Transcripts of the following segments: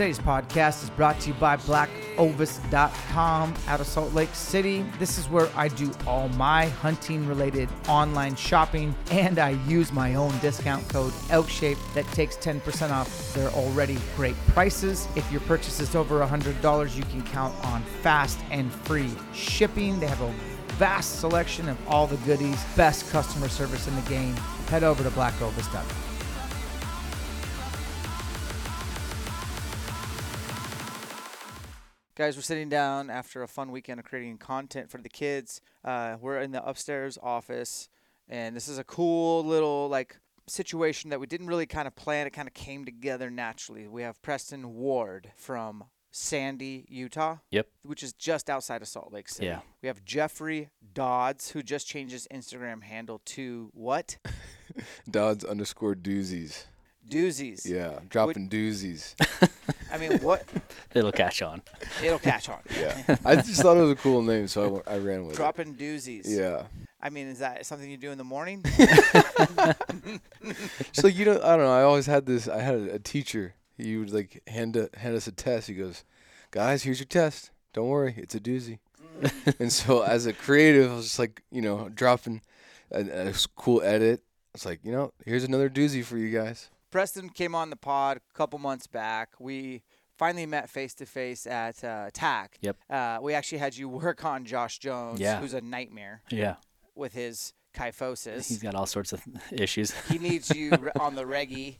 Today's podcast is brought to you by blackovis.com out of Salt Lake City. This is where I do all my hunting related online shopping and I use my own discount code ELKSHAPE that takes 10% off their already great prices. If your purchase is over $100, you can count on fast and free shipping. They have a vast selection of all the goodies, best customer service in the game. Head over to blackovis.com. Guys, we're sitting down after a fun weekend of creating content for the kids. Uh, we're in the upstairs office, and this is a cool little like situation that we didn't really kind of plan. It kind of came together naturally. We have Preston Ward from Sandy, Utah. Yep. Which is just outside of Salt Lake City. Yeah. We have Jeffrey Dodds, who just changed his Instagram handle to what? Dodds underscore doozies. Doozies. Yeah, dropping doozies. I mean, what? It'll catch on. It'll catch on. Yeah, I just thought it was a cool name, so I, I ran with it. Dropping doozies. Yeah. I mean, is that something you do in the morning? So you know, I don't know. I always had this. I had a, a teacher. He would like hand a, hand us a test. He goes, "Guys, here's your test. Don't worry, it's a doozy." and so as a creative, I was just like, you know, dropping a, a s- cool edit. It's like, you know, here's another doozy for you guys. Preston came on the pod a couple months back. We finally met face to face at uh, TAC. Yep. Uh, we actually had you work on Josh Jones, Yeah. who's a nightmare Yeah. with his kyphosis. He's got all sorts of issues. he needs you on the reggie,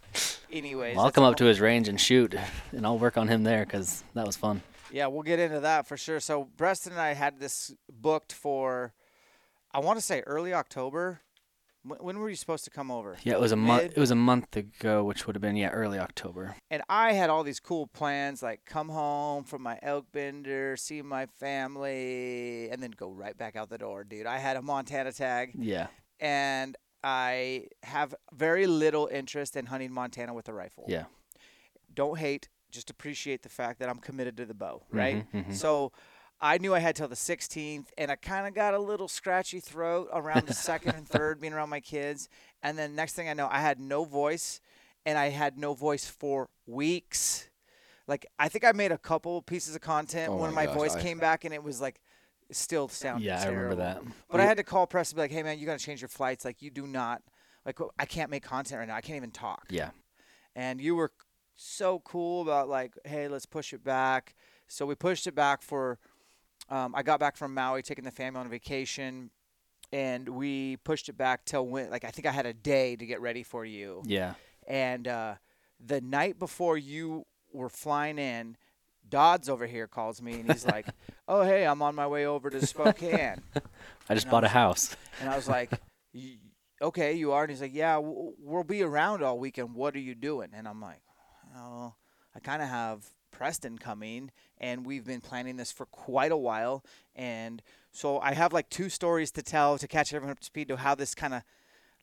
anyways. Well, I'll come up to his range and shoot, and I'll work on him there because that was fun. Yeah, we'll get into that for sure. So Preston and I had this booked for, I want to say early October. When, when were you supposed to come over? Yeah, it was a month. It was a month ago, which would have been yeah early October. and I had all these cool plans, like come home from my elk bender, see my family, and then go right back out the door, dude. I had a Montana tag, Yeah. and I have very little interest in hunting Montana with a rifle. Yeah. Don't hate, just appreciate the fact that I'm committed to the bow, right? Mhm, mhm. So I knew I had till the 16th, and I kind of got a little scratchy throat around the second and third, being around my kids. And then next thing I know, I had no voice, and I had no voice for weeks. Like I think I made a couple pieces of content Oh when my my gosh, voice I- came back, and it was like it still sounded Yeah, I remember that. But I had to call press and be like, "Hey man, you got to change your flights. Like you do not like I can't make content right now. I can't even talk." Yeah. and you were so cool about like, hey, let's push it back. So we pushed it back for. Um, I got back from Maui, taking the family on vacation, and we pushed it back till when? Like I think I had a day to get ready for you. Yeah. And uh, the night before you were flying in, Dodds over here calls me and he's like, "Oh hey, I'm on my way over to Spokane." I just And I bought a house. And I was like, "Y- okay, you are. And he's like, yeah, w- we'll be around all weekend. What are you doing? And I'm like, oh, I kind of have Preston coming, and we've been planning this for quite a while. And so I have like two stories to tell to catch everyone up to speed to how this kind of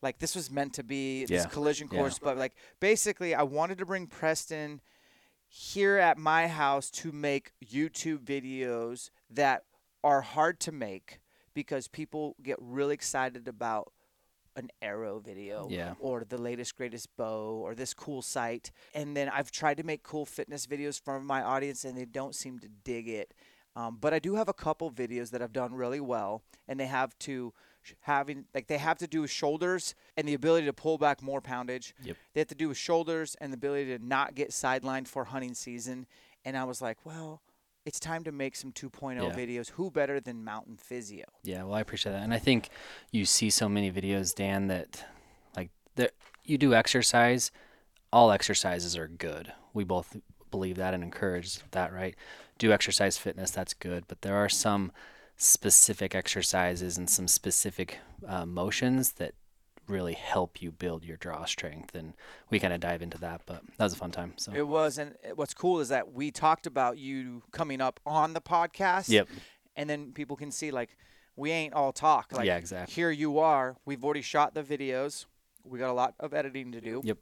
like this was meant to be this Yeah. collision Yeah. course. But like basically, I wanted to bring Preston here at my house to make YouTube videos that are hard to make because people get really excited about an arrow video Yeah. or the latest greatest bow or this cool site and then i've tried to make cool fitness videos for my audience and they don't seem to dig it um, but i do have a couple videos that i've done really well and they have to having like they have to do with shoulders and the ability to pull back more poundage Yep. they have to do with shoulders and the ability to not get sidelined for hunting season and i was like well it's time to make some 2.0 Yeah. videos who better than mountain physio Yeah, well, I appreciate that, and I think you see so many videos, Dan, that like that you do exercise. All exercises are good. We both believe that and encourage that, right? Do exercise fitness, that's good, but there are some specific exercises and some specific uh, motions that really help you build your draw strength, and we kind of dive into that. But that was a fun time. So It was, and what's cool is that we talked about you coming up on the podcast. Yep. And then people can see like we ain't all talk. Like, Yeah, exactly. Here you are. We've already shot the videos. We got a lot of editing to do. Yep.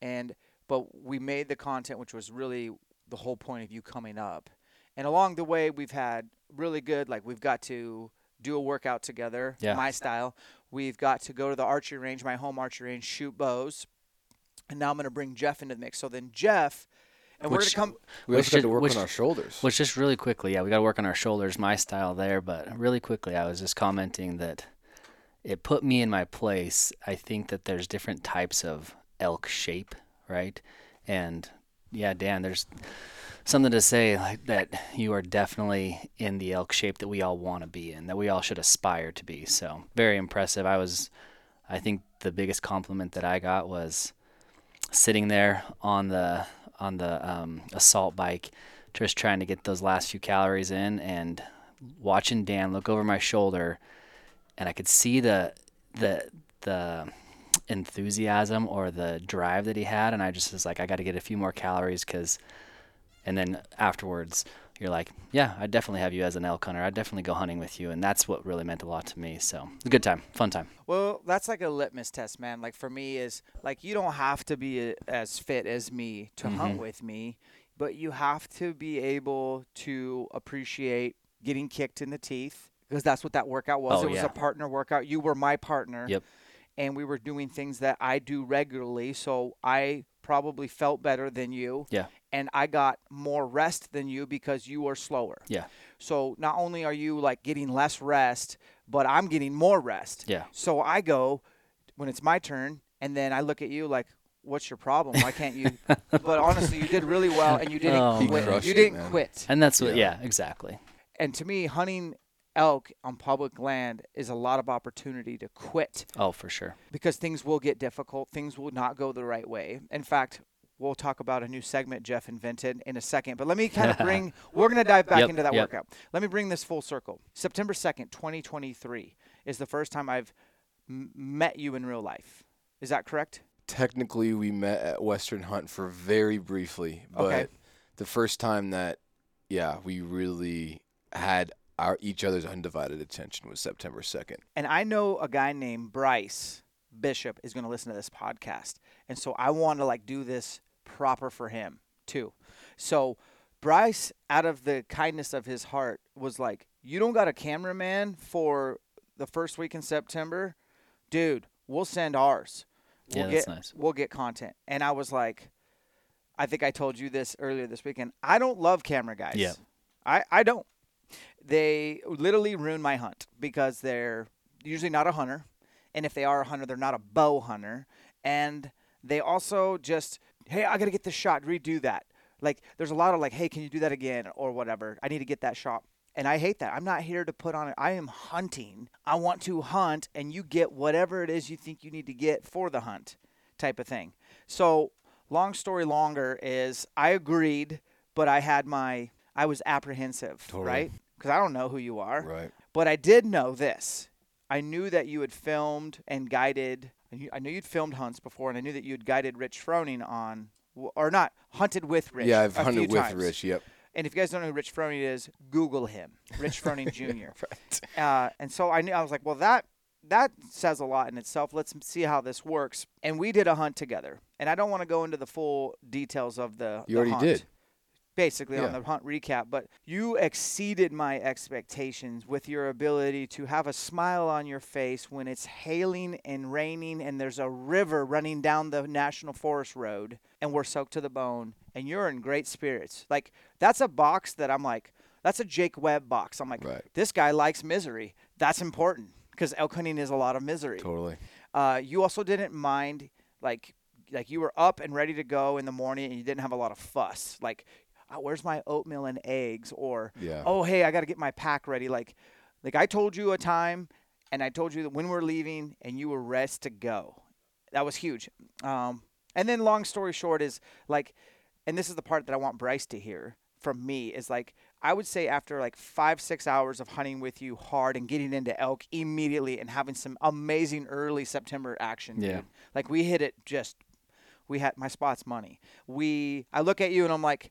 And but we made the content, which was really the whole point of you coming up. And along the way, we've had really good. Like we've got to do a workout together, Yeah. my style. We've got to go to the archery range, my home archery range, shoot bows. And now I'm going to bring Jeff into the mix. So then Jeff, and we're going to come. We Which also got to did- work which- on our shoulders. Which just really quickly, yeah, we got to work on our shoulders, my style there. But really quickly, I was just commenting that it put me in my place. I think that there's different types of elk shape, right? And yeah, Dan, there's something to say like that you are definitely in the elk shape that we all want to be in, that we all should aspire to be. So very impressive. I was, I think the biggest compliment that I got was sitting there on the on the um, assault bike, just trying to get those last few calories in, and watching Dan look over my shoulder, and I could see the the the enthusiasm or the drive that he had, and I just was like, I got to get a few more calories, cause, and then afterwards. You're like, yeah, I definitely have you as an elk hunter. I'd definitely go hunting with you, and that's what really meant a lot to me. So, a good time, fun time. Well, that's like a litmus test, man. Like for me, is like you don't have to be a, as fit as me to Mm-hmm. hunt with me, but you have to be able to appreciate getting kicked in the teeth because that's what that workout was. Oh, it was yeah. a partner workout. You were my partner. Yep. And we were doing things that I do regularly, so I probably felt better than you. Yeah. And I got more rest than you because you are slower. Yeah. So not only are you like getting less rest, but I'm getting more rest. Yeah. So I go when it's my turn, and then I look at you like, "What's your problem? Why can't you?" but honestly, you did really well, and you didn't Oh, quit. crushed You it, didn't man. quit. And that's what, Yeah. yeah, exactly. And to me, hunting elk on public land is a lot of opportunity to quit Oh, for sure. because things will get difficult. Things will not go the right way. In fact. We'll talk about a new segment Jeff invented in a second, but let me kind of bring. we're going to dive back Yep, into that yep. workout. Let me bring this full circle. September second, 2023, is the first time I've m- met you in real life. Is that correct? Technically, we met at Western Hunt for very briefly, but Okay. the first time that, yeah, we really had our each other's undivided attention was September second. And I know a guy named Bryce Bishop is going to listen to this podcast. And so I want to like do this proper for him too. So Bryce, out of the kindness of his heart, was like, You don't got a cameraman for the first week in September? Dude, we'll send ours. We'll Yeah, get, that's nice. We'll get content. And I was like, I think I told you this earlier this weekend. I don't love camera guys. Yeah. I, I don't. They literally ruin my hunt because they're usually not a hunter. And if they are a hunter, they're not a bow hunter. And they also just, hey, I got to get this shot, redo that. Like, there's a lot of like, hey, can you do that again or whatever? I need to get that shot. And I hate that. I'm not here to put on it. I am hunting. I want to hunt, and you get whatever it is you think you need to get for the hunt, type of thing. So, long story longer is I agreed, but I had my, I was apprehensive, Totally. right? Because I don't know who you are. Right. But I did know this. I knew that you had filmed and guided you, I knew you'd filmed hunts before, and I knew that you'd guided Rich Froning on, or not hunted with Rich. yeah, I've hunted with times. Rich. Yep. And if you guys don't know who Rich Froning is, Google him, Rich Froning Jr. Right. Uh, and so I knew I was like, well, that that says a lot in itself. Let's see how this works. And we did a hunt together. And I don't want to go into the full details of the. You the already hunt, did. Basically on the hunt recap, but you exceeded my expectations with your ability to have a smile on your face when it's hailing and raining and there's a river running down the National Forest Road and we're soaked to the bone and you're in great spirits. Like that's a box that I'm like, that's a Jake Webb box. I'm like, Right. this guy likes misery. That's important because elk hunting is a lot of misery. Totally. Uh, you also didn't mind like like you were up and ready to go in the morning and you didn't have a lot of fuss. Like, oh, where's my oatmeal and eggs? Or Yeah. oh hey, I got to get my pack ready. Like like I told you a time and I told you that when we're leaving and you were rest to go. That was huge. Um, and then long story short is like, and this is the part that I want Bryce to hear from me is like I would say after like five six hours of hunting with you hard and getting into elk immediately and having some amazing early September action. Yeah. dude. Like we hit it just. We had my spots money. We I look at you and I'm like,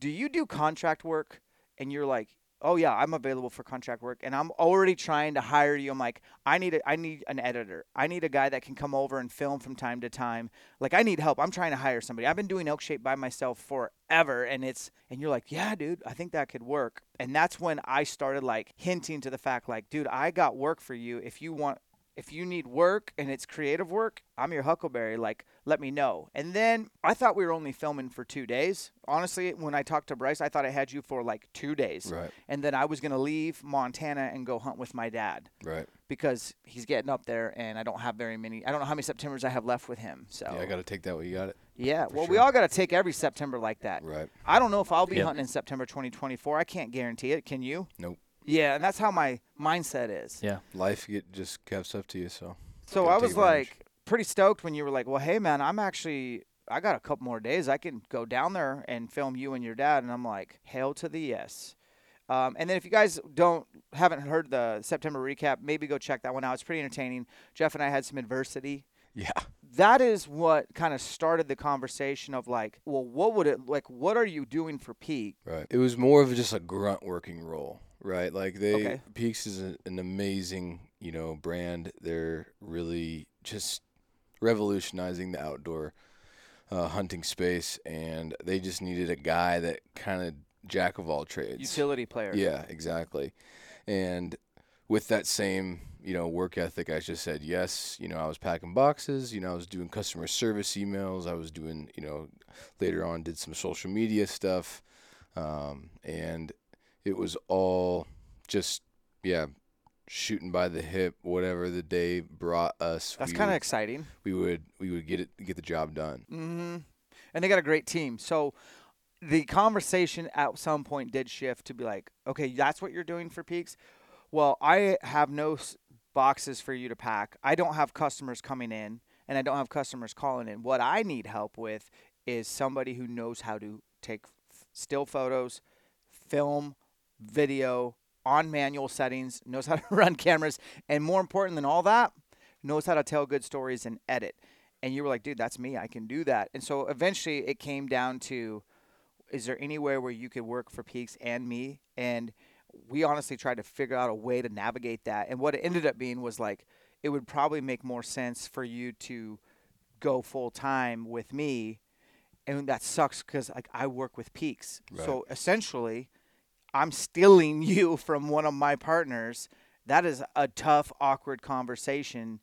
do you do contract work? And you're like, oh yeah, I'm available for contract work, and I'm already trying to hire you. I'm like, I need a, I need an editor. I need a guy that can come over and film from time to time. Like I need help. I'm trying to hire somebody. I've been doing elk shape by myself forever, and it's and you're like, yeah, dude, I think that could work. And that's when I started like hinting to the fact, like, dude, I got work for you. If you want if you need work and it's creative work, I'm your Huckleberry. Like, let me know. And then I thought we were only filming for two days. Honestly, when I talked to Bryce, I thought I had you for like two days. Right. And then I was going to leave Montana and go hunt with my dad Right. because he's getting up there and I don't have very many. I don't know how many Septembers I have left with him. So, Yeah, I got to take that. What you got it. yeah. Well, we all got to take every September like that. Right. I don't know if I'll be hunting in September 2024. I can't guarantee it. Can you? Nope. Yeah. And that's how my mindset is. Yeah. Life get just catches up to you. So. So I was advantage. like pretty stoked when you were like, "Well, hey man, I'm actually I got a couple more days. I can go down there and film you and your dad." And I'm like, "Hail to the yes." Um, and then if you guys don't haven't heard the September recap, maybe go check that one out. It's pretty entertaining. Jeff and I had some adversity. Yeah. That is what kind of started the conversation of like, well, what would it like? What are you doing for PEAX? Right. It was more of just a grunt working role, right? Like they Okay. PEAX is a, an amazing, you know, brand. They're really just revolutionizing the outdoor uh, hunting space, and they just needed a guy that kind of jack of all trades. Utility player. Yeah, exactly. And with that same, you know, work ethic, I just said yes. You know, I was packing boxes. You know, I was doing customer service emails. I was doing, you know, later on did some social media stuff, um, and it was all just, yeah, shooting by the hip. Whatever the day brought us, That's kind of exciting. we would we would get it get the job done. hmm And they got a great team. So the conversation at some point did shift to be like, okay, that's what you're doing for PEAX. Well, I have no s- boxes for you to pack. I don't have customers coming in, and I don't have customers calling in. What I need help with is somebody who knows how to take f- still photos, film, video on manual settings, knows how to run cameras, and more important than all that, knows how to tell good stories and edit. And you were like, dude, that's me. I can do that. And so eventually it came down to is there anywhere where you could work for PEAX and me? And we honestly tried to figure out a way to navigate that. And what it ended up being was like, it would probably make more sense for you to go full time with me. And that sucks because like I work with PEAX. So essentially, I'm stealing you from one of my partners. That is a tough, awkward conversation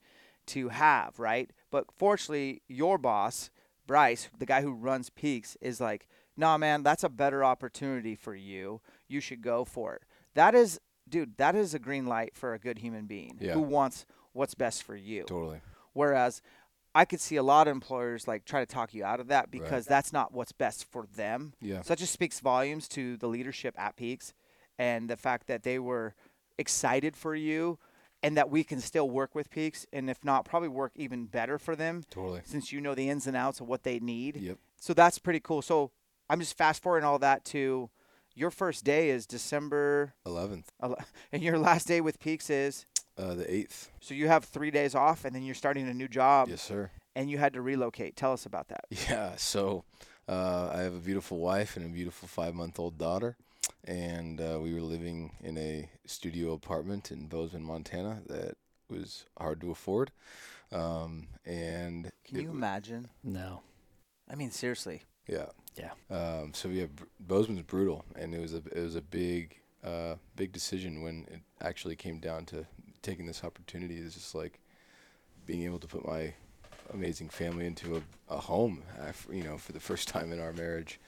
to have, right? But fortunately, your boss, Bryce, the guy who runs PEAX, is like, nah, man, that's a better opportunity for you. You should go for it. That is, dude, that is a green light for a good human being Yeah. who wants what's best for you. Totally. Whereas I could see a lot of employers like try to talk you out of that because that's not what's best for them. Yeah. So that just speaks volumes to the leadership at PEAX and the fact that they were excited for you and that we can still work with PEAX and if not probably work even better for them Totally. since you know the ins and outs of what they need. Yep. So that's pretty cool. So I'm just fast forwarding all that to your first day is December Eleventh. ele- and your last day with PEAX is Uh, the eighth. So you have three days off, and then you're starting a new job, Yes, sir. and you had to relocate. Tell us about that. Yeah. So uh, I have a beautiful wife and a beautiful five-month-old daughter, and uh, we were living in a studio apartment in Bozeman, Montana, that was hard to afford. Um, and Can it you w- imagine? No. I mean, seriously. Yeah. Yeah. Um, so yeah, Br- Bozeman's brutal, and it was a it was a big uh, big decision when it actually came down to taking this opportunity. is just like being able to put my amazing family into a, a home, you know, for the first time in our marriage,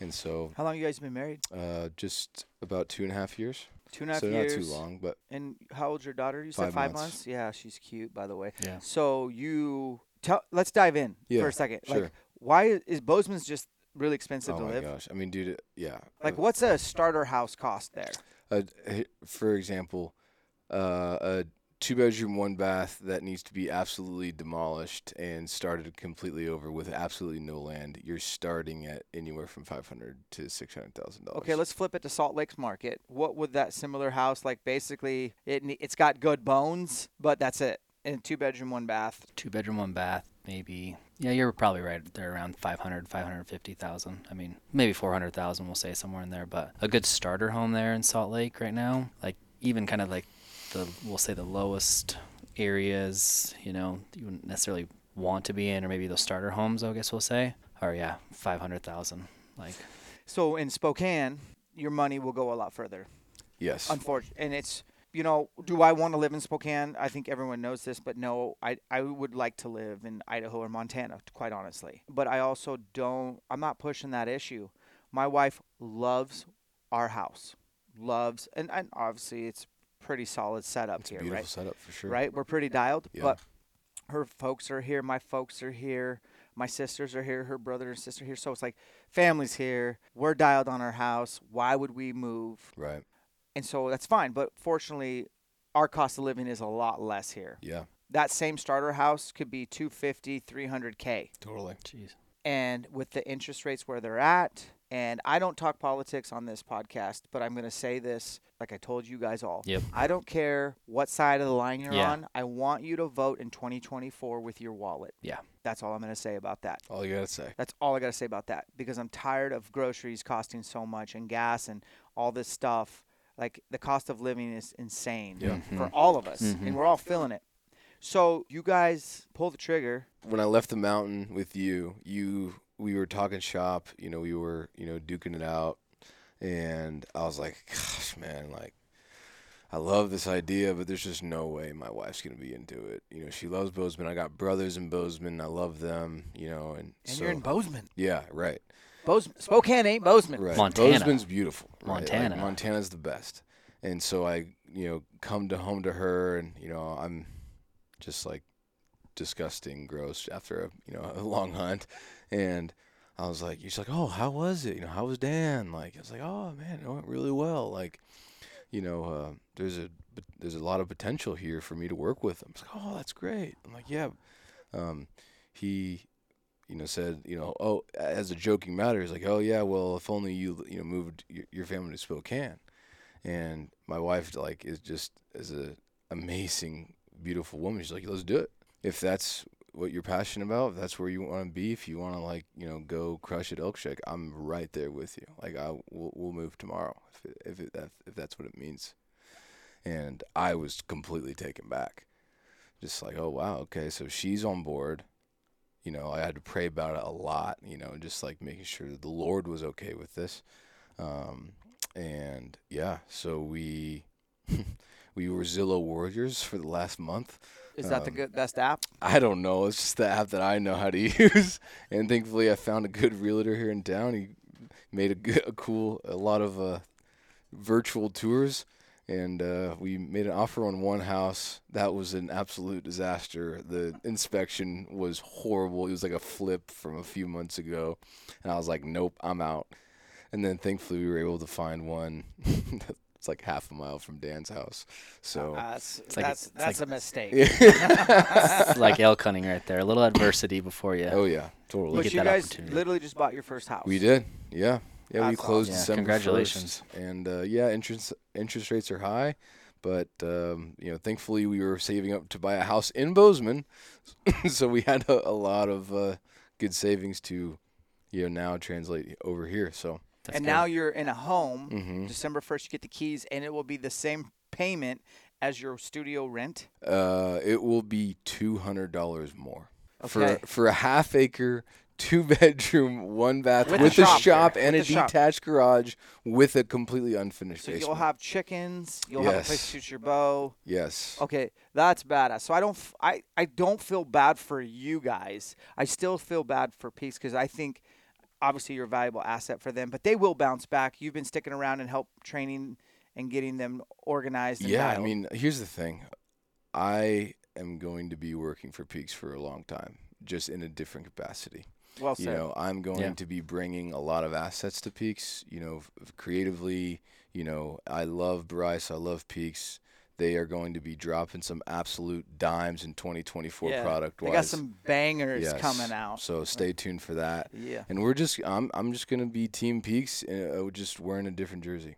and so How long you guys been married? uh, just about two and a half years. Two and a half so years. not too long, but And how old's your daughter? You said Five five months. months. Yeah, she's cute, by the way. Yeah. So you tell. Let's dive in Yeah, for a second. sure. Like, why is, Bozeman's just really expensive oh to my live? gosh, I mean, dude, yeah. Like, uh, what's a starter house cost there? uh, for example, uh, a two bedroom, one bath that needs to be absolutely demolished and started completely over with absolutely no land, you're starting at anywhere from five hundred to six hundred thousand dollars. Okay, let's flip it to Salt Lakes Market. What would that similar house like? Basically, it it's got good bones, but that's it. And two bedroom, one bath. Two bedroom, one bath, maybe. Yeah, you're probably right. They're around 500, 550,000. I mean, maybe 400,000, we'll say somewhere in there. But a good starter home there in Salt Lake right now, like even kind of like the, we'll say the lowest areas, you know, you wouldn't necessarily want to be in, or maybe those starter homes, I guess we'll say, are yeah, 500,000. Like, So in Spokane, your money will go a lot further. yes, Unfortunately, and it's you know, do I want to live in Spokane? I think everyone knows this, but no, I I would like to live in Idaho or Montana, quite honestly. But I also don't. I'm not pushing that issue. My wife loves our house, loves, and, and obviously it's pretty solid setup it's a here, beautiful right? setup for sure. Right, we're pretty dialed, Yeah. but her folks are here, my folks are here, my sisters are here, her brother and sister here. So it's like family's here. We're dialed on our house. Why would we move? Right. and so that's fine. But fortunately, our cost of living is a lot less here. Yeah. That same starter house could be 250, 300k, Totally. jeez. and with the interest rates where they're at, and I don't talk politics on this podcast, but I'm going to say this like I told you guys all. Yep. I don't care what side of the line you're Yeah. on. I want you to vote in 2024 with your wallet. Yeah. That's all I'm going to say about that. All you gotta say. That's all I got to say about that because I'm tired of groceries costing so much and gas and all this stuff. Like the cost of living is insane Yeah. for all of us, Mhm. and we're all feeling it. So you guys pull the trigger. when I left the mountain with you, you we were talking shop, you know, we were, you know, duking it out and I was like, gosh, man, like I love this idea, but there's just no way my wife's gonna be into it. You know, she loves Bozeman. I got brothers in Bozeman. I love them. You know, and, And so you're in Bozeman. yeah, right, Bozeman. Spokane ain't Bozeman. right. Montana. Bozeman's beautiful. right? Like, Montana. Montana's the best. And so I, you know, come to home to her, and you know, I'm just like disgusting, gross after a you know a long hunt, and I was like, she's like, oh, how was it? You know, how was Dan? Like, I was like, oh man, it went really well. Like, you know, uh, there's a there's a lot of potential here for me to work with him. I like, oh, that's great. I'm like, yeah. Um, he, you know, said, you know, oh, as a joking matter, he's like, oh yeah, well, if only you, you know, moved your, your family to Spokane, and my wife like is just is a amazing, beautiful woman. She's like, let's do it. If that's what you're passionate about, if that's where you want to be, if you want to like, you know, go crush at ElkShape, I'm right there with you. Like, I we'll, we'll move tomorrow if it, if it, if that's what it means. And I was completely taken back, just like, oh wow, okay, so she's on board. You know, I had to pray about it a lot. You know, just like making sure that the Lord was okay with this. Um, and yeah, so we we were Zillow warriors for the last month. Is that the Um, good best app? I don't know. It's just the app that I know how to use, and thankfully I found a good realtor here in town. He made a, good, a cool, a lot of uh, virtual tours, and uh, we made an offer on one house. That was an absolute disaster. The inspection was horrible. It was like a flip from a few months ago, and I was like, "Nope, I'm out." And then thankfully we were able to find one. It's like half a mile from Dan's house, so. Uh, that's like- that's, it's that's like- a mistake. It's like elk hunting right there. A little adversity before you. Oh yeah, totally. But get you that guys literally just bought your first house. We did, yeah, yeah. we closed awesome. Yeah, December congratulations. 1st, and uh, yeah, interest interest rates are high, But um, you know, thankfully we were saving up to buy a house in Bozeman, so we had a, a lot of uh, good savings to, you know, now translate over here. So That's and good. now you're in a home. Mhm. December 1st, you get the keys, and it will be the same payment as your studio rent. uh, it will be two hundred dollars more Okay. for for a half acre. Two bedroom, one bath With with, a shop shop, and with a the shop. detached garage with a completely unfinished So basement. you'll have chickens. You'll have a place to Yes. shoot your bow. yes. Okay, that's badass. So I don't, f- I, I don't feel bad for you guys. I still feel bad for PEAX because I think, obviously, you're a valuable asset for them. But they will bounce back. You've been sticking around and help training and getting them organized. And Yeah, I mean, here's the thing. I am going to be working for PEAX for a long time, just in a different capacity. well said. You know, I'm going Yeah. to be bringing a lot of assets to PEAX. You know, creatively. You know, I love Bryce. I love PEAX. They are going to be dropping some absolute dimes in 2024 yeah, product they got some bangers Yes. coming out. So stay tuned for that. Yeah. And we're just, I'm, I'm just gonna be Team PEAX, uh, just wearing a different jersey.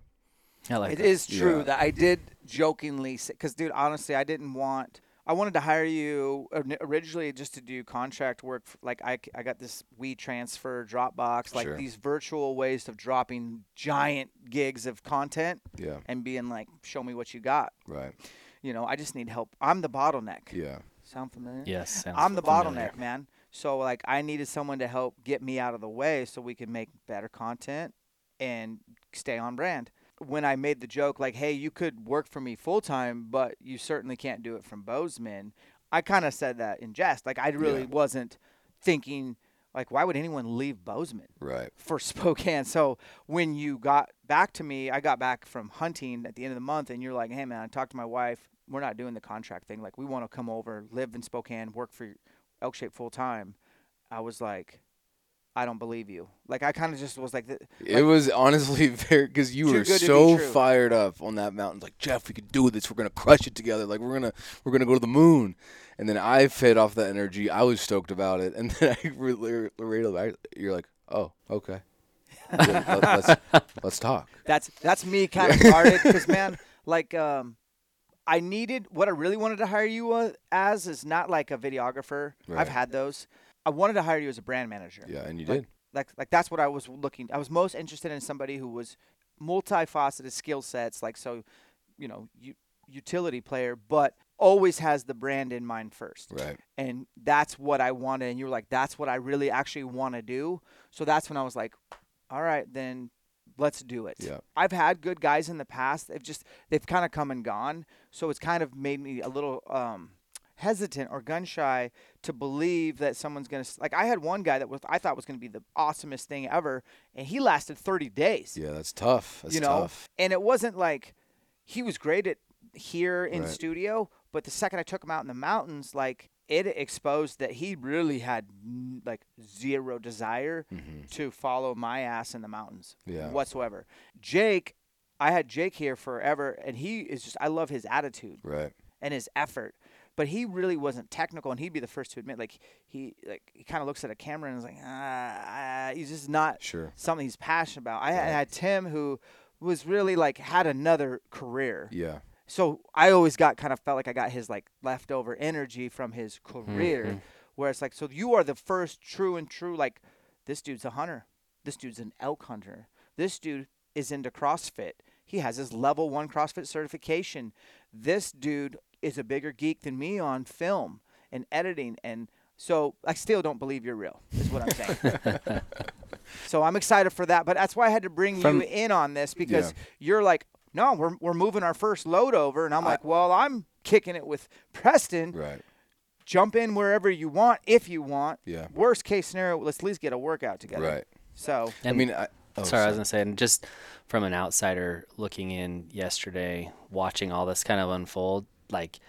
I like It that. is true Yeah. that I did jokingly say, because, dude, honestly, I didn't want. I wanted to hire you originally just to do contract work. f- Like I got this WeTransfer, Dropbox, like Sure. these virtual ways of dropping giant gigs of content Yeah. and being like, "Show me what you got." Right. You know, I just need help. I'm the bottleneck. Yeah. Sound familiar? Yes. I'm the familiar. bottleneck, man. So like I needed someone to help get me out of the way so we can make better content and stay on brand. When I made the joke like, "Hey, you could work for me full time, but you certainly can't do it from Bozeman." I kind of said that in jest. Like I really Yeah. wasn't thinking like why would anyone leave Bozeman? Right. for Spokane. So when you got back to me, I got back from hunting at the end of the month, and you're like, "Hey, man, I talked to my wife. We're not doing the contract thing. Like, we want to come over, live in Spokane, work for Elk Shape full time." I was like, "I don't believe you." Like, I kind of just was like, th- It was honestly very because you were good to be so fired up on that mountain. Like Jeff, we could do this. We're gonna crush it together. Like we're gonna we're gonna go to the moon. And then I fed off that energy. I was stoked about it. And then I re- Laredo, I- you're like, oh, okay. Let- let's let's talk. "That's that's me kind of guarded." Because man, like, um, I needed what I really wanted to hire you uh, as is not like a videographer. I've had those. I wanted to hire you as a brand manager. Yeah, and you Like- did. like like that's what I was looking. I was most interested in somebody who was multifaceted skill sets, like so, you know, u- utility player, but always has the brand in mind first. Right. And that's what I wanted. And you were like, that's what I really actually want to do. So that's when I was like, all right, then let's do it. Yeah. I've had good guys in the past. They've just they've kind of come and gone. So it's kind of made me a little um, hesitant or gun shy to believe that someone's gonna like. I had one guy that was I thought was gonna be the awesomest thing ever, and he lasted 30 days. Yeah, that's tough. That's you know, tough. and it wasn't like he was great at here in Right. studio, but the second I took him out in the mountains, like it exposed that he really had like zero desire to follow my ass in the mountains Mm-hmm. Yeah. whatsoever. Jake, I had Jake here forever, and he is just I love his attitude Right. and his effort. But he really wasn't technical, and he'd be the first to admit, like he like he kind of looks at a camera and is like, ah, he's just not Sure. something he's passionate about. I had, Right. had Tim who was really like had another career. Yeah. So I always got kind of felt like I got his like leftover energy from his career, where it's like, so you are the first true and true like, this dude's a hunter, this dude's an elk hunter, this dude is into CrossFit. He has his level one CrossFit certification. This dude is a bigger geek than me on film and editing, and so I still don't believe you're real. Is what I'm saying. So I'm excited for that, but that's why I had to bring From- you in on this because Yeah. you're like, no, we're we're moving our first load over, and I'm like, well, I'm kicking it with Preston. Right. Jump in wherever you want, if you want. Yeah. Worst case scenario, let's at least get a workout together. Right. So I mean, I, oh, sorry, I was gonna say, and just from an outsider looking in yesterday, watching all this kind of unfold, like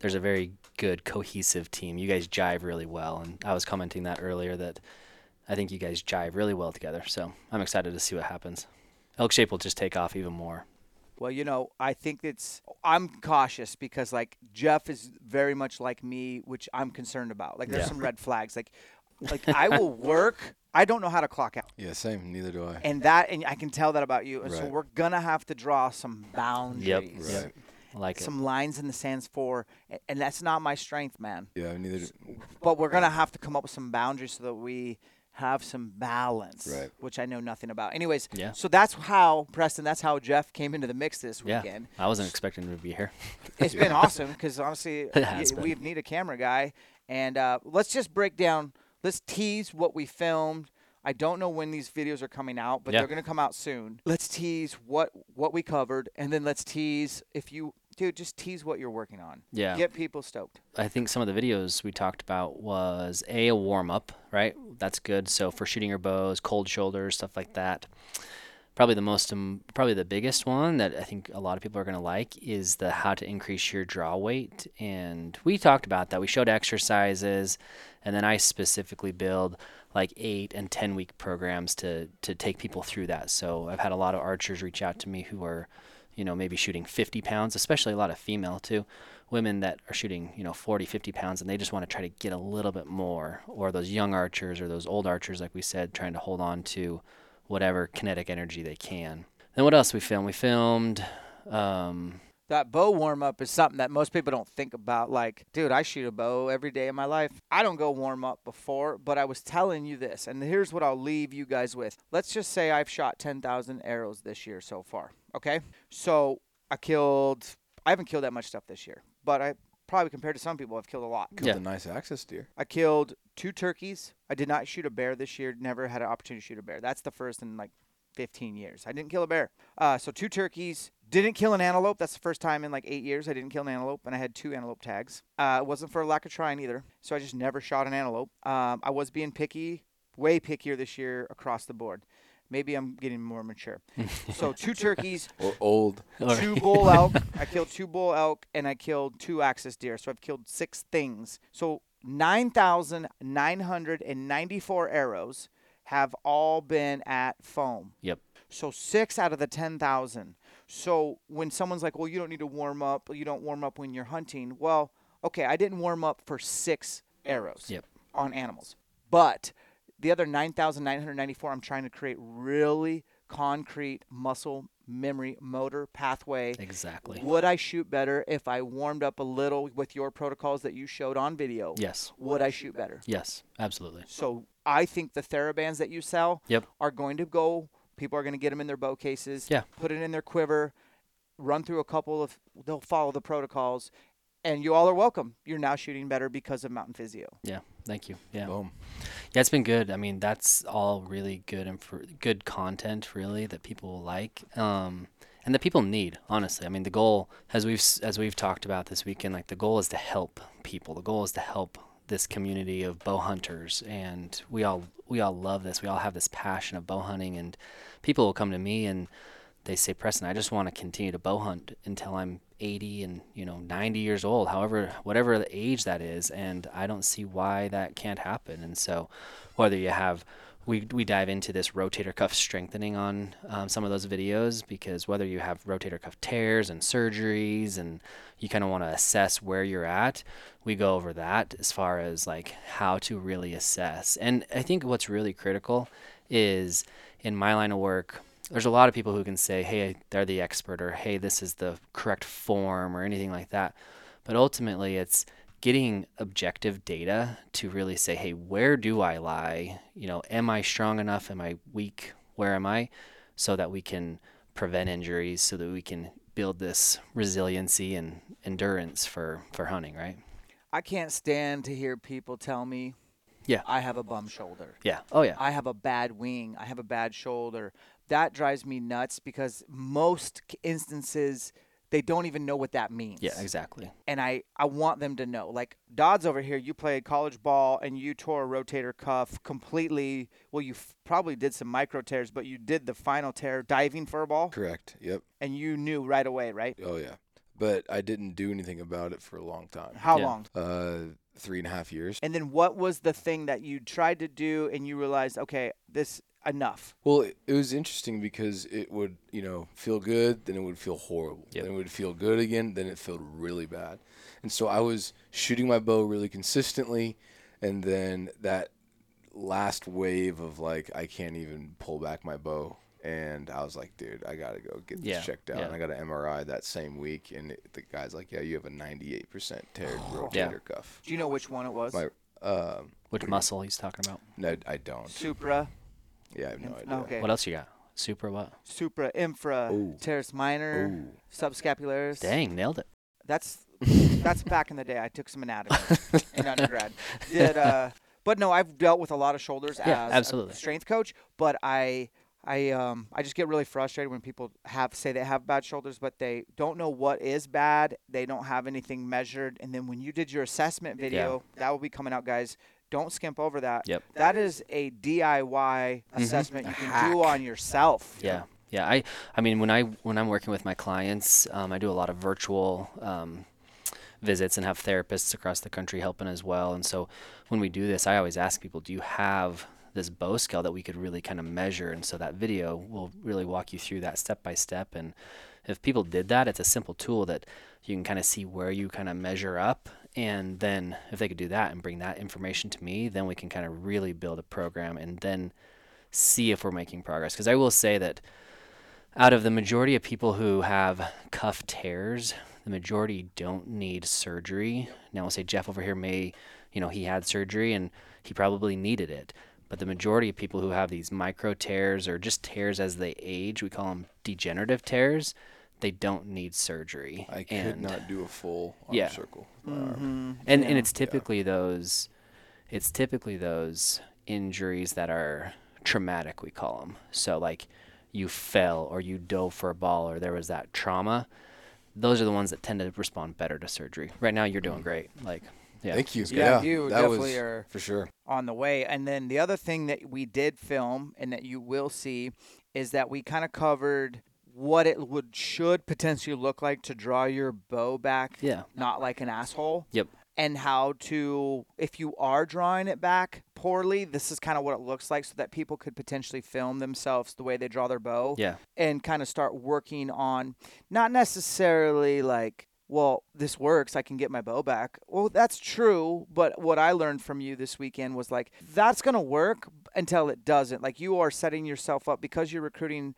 there's a very good cohesive team. You guys jive really well, and I was commenting that earlier that I think you guys jive really well together. So I'm excited to see what happens. Elk Shape will just take off even more. Well, you know, I think it's I'm cautious because like Jeff is very much like me, which I'm concerned about. Like there's Yeah. some red flags. Like like I will work. I don't know how to clock out. Yeah. Same. Neither do I. And that and I can tell that about you. And so we're gonna have to draw some boundaries. Yep. Right. I like it. some lines in the sands for, and that's not my strength, man. Yeah, neither. But we're gonna have to come up with some boundaries so that we have some balance, Right. which I know nothing about. Anyways, Yeah. so that's how Preston. That's how Jeff came into the mix this weekend. yeah. I wasn't expecting him to be here. It's been awesome because honestly, It has y- been. we need a camera guy, and uh, let's just break down. Let's tease what we filmed. I don't know when these videos are coming out, but Yeah. they're gonna come out soon. Let's tease what what we covered, and then let's tease if you, dude, just tease what you're working on. Yeah. Get people stoked. I think some of the videos we talked about was a, a warm up, right? That's good. So for shooting your bows, cold shoulders, stuff like that. Probably the most, um, probably the biggest one that I think a lot of people are going to like is the how to increase your draw weight. And we talked about that. We showed exercises, and then I specifically build like eight and ten week programs to to take people through that. So I've had a lot of archers reach out to me who are you know, maybe shooting 50 pounds, especially a lot of female too, women that are shooting, you know, 40, 50 pounds and they just want to try to get a little bit more, or those young archers or those old archers, like we said, trying to hold on to whatever kinetic energy they can. Then what else we filmed? We filmed, um, That bow warm up is something that most people don't think about. Like, dude, I shoot a bow every day of my life. I don't go warm up before, but I was telling you this, and here's what I'll leave you guys with. Let's just say I've shot 10,000 arrows this year so far. Okay. So I killed, I haven't killed that much stuff this year, but I probably compared to some people, I've killed a lot. Killed Yeah. a nice axis deer. I killed two turkeys. I did not shoot a bear this year. Never had an opportunity to shoot a bear. That's the first in like 15 years. I didn't kill a bear. Uh, so two turkeys. Didn't kill an antelope. That's the first time in like eight years I didn't kill an antelope, and I had two antelope tags. Uh, it wasn't for a lack of trying either. So I just never shot an antelope. Um, I was being picky, way pickier this year across the board. Maybe I'm getting more mature. so two turkeys, Or old. two bull elk. I killed two bull elk and I killed two axis deer. So I've killed six things. So 9,994 arrows have all been at foam. Yep. So six out of the 10,000. So when someone's like, well, you don't need to warm up, you don't warm up when you're hunting. Well, okay, I didn't warm up for six arrows Yep. on animals. But the other 9,994, I'm trying to create really concrete muscle memory motor pathway. exactly. Would I shoot better if I warmed up a little with your protocols that you showed on video? Yes. Would I shoot better? Yes. Absolutely. So I think the TheraBands that you sell Yep. are going to go. People are going to get them in their bow cases. Yeah. Put it in their quiver. Run through a couple of. They'll follow the protocols, and you all are welcome. You're now shooting better because of Mountain Physio. Yeah. Thank you. Yeah. Boom. Yeah, it's been good. I mean, that's all really good and for good content, really, that people will like, um, and that people need. Honestly, I mean, the goal, as we've as we've talked about this weekend, like the goal is to help people. The goal is to help this community of bow hunters, and we all we all love this. We all have this passion of bow hunting, and people will come to me and they say, Preston, I just want to continue to bow hunt until I'm 80 and you know 90 years old, however, whatever the age that is, and I don't see why that can't happen. And so, whether you have we, we dive into this rotator cuff strengthening on um, some of those videos because whether you have rotator cuff tears and surgeries and you kind of want to assess where you're at, we go over that as far as like how to really assess. And I think what's really critical is in my line of work, there's a lot of people who can say, hey, they're the expert, or hey, this is the correct form, or anything like that. But ultimately, it's getting objective data to really say, hey, where do I lie? You know, am I strong enough? Am I weak? Where am I? So that we can prevent injuries, so that we can build this resiliency and endurance for, for hunting, right? I can't stand to hear people tell me, Yeah. I have a bum shoulder. Yeah. Oh, yeah. I have a bad wing. I have a bad shoulder. That drives me nuts because most instances they don't even know what that means. Yeah, exactly. And I, I want them to know. Like Dodds over here, you played college ball and you tore a rotator cuff completely. Well, you f- probably did some micro tears, but you did the final tear diving for a ball, Correct. Yep. and you knew right away, right? Oh yeah. But I didn't do anything about it for a long time. How Yeah. long? Uh, three and a half years. And then what was the thing that you tried to do and you realized, okay, this enough? Well, it, it was interesting because it would, you know, feel good, then it would feel horrible. Yep. Then it would feel good again, then it felt really bad. And so I was shooting my bow really consistently, and then that last wave of like I can't even pull back my bow And I was like, dude, I gotta go get this Yeah, checked out. yeah. And I got an MRI that same week, and it, the guy's like, yeah, you have a 98% teared Yeah. rotator cuff. Do you know which one it was? My, um, Which muscle he's talking about? no, I don't. Supra. Yeah, I have no Inf- idea. Okay. What else you got? Super what? Supra, infra, Ooh. teres minor, Ooh. subscapularis. Dang, nailed it. That's that's back in the day. I took some anatomy in undergrad. Did uh, but no, I've dealt with a lot of shoulders Yeah, as absolutely. a strength coach. But I I um I just get really frustrated when people have say they have bad shoulders, but they don't know what is bad. They don't have anything measured. And then when you did your assessment video, that will be coming out, guys. Don't skimp over that. Yep. That is a DIY assessment you can do on yourself. Yeah, yeah. I, I mean, when I when I'm working with my clients, um, I do a lot of virtual um, visits and have therapists across the country helping as well. And so when we do this, I always ask people, do you have this bow scale that we could really kind of measure? And so that video will really walk you through that step by step. And if people did that, it's a simple tool that you can kind of see where you kind of measure up. And then if they could do that and bring that information to me, then we can kind of really build a program and then see if we're making progress. Because I will say that out of the majority of people who have cuff tears, the majority don't need surgery. Now, I'll say Jeff over here may, you know, he had surgery and he probably needed it. But the majority of people who have these micro tears or just tears as they age, we call them degenerative tears, they don't need surgery. I could and not do a full arm Yeah. circle. Mm-hmm. and and it's typically those it's typically those injuries that are traumatic we call them so like you fell or you dove for a ball or there was that trauma those are the ones that tend to respond better to surgery right now you're doing great like yeah Thank you. Yeah, you that definitely was are- for sure. on the way. And then the other thing that we did film and that you will see is that we kind of covered what it would should potentially look like to draw your bow back yeah. not like an asshole. Yep. And how to if you are drawing it back poorly this is kind of what it looks like so that people could potentially film themselves the way they draw their bow yeah. and kind of start working on not necessarily like well this works i can get my bow back. Well that's true but what i learned from you this weekend was like that's going to work until it doesn't. Like you are setting yourself up because you're recruiting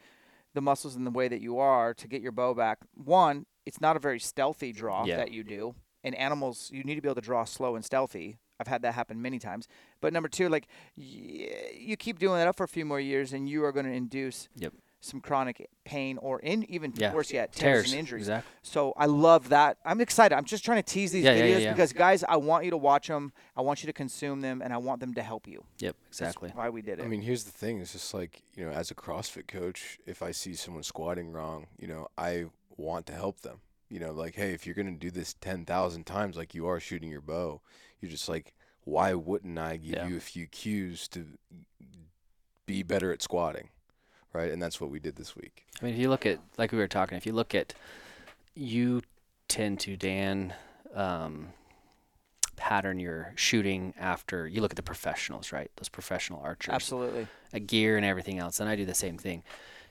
the muscles in the way that you are to get your bow back one it's not a very stealthy draw Yeah. that you do and animals you need to be able to draw slow and stealthy i've had that happen many times but number two like y- you keep doing that up for a few more years and you are going to induce Yep. Some chronic pain or in even Yeah. worse yet tears, tears and injuries exactly so i love that i'm excited i'm just trying to tease these Yeah, yeah, videos yeah, yeah. because guys i want you to watch them i want you to consume them and i want them to help you yep That's exactly why we did it I mean, here's the thing. It's just like, you know, as a CrossFit coach, if I see someone squatting wrong, you know, I want to help them. You know, like, hey, if you're going to do this 10,000 times like you are shooting your bow, you're just like, why wouldn't I give Yeah. you a few cues to be better at squatting? Right. And that's what we did this week. I mean, if you look at like we were talking, if you look at you tend to Dan um, pattern your shooting after you look at the professionals, right? Those professional archers, absolutely uh, gear and everything else, and I do the same thing.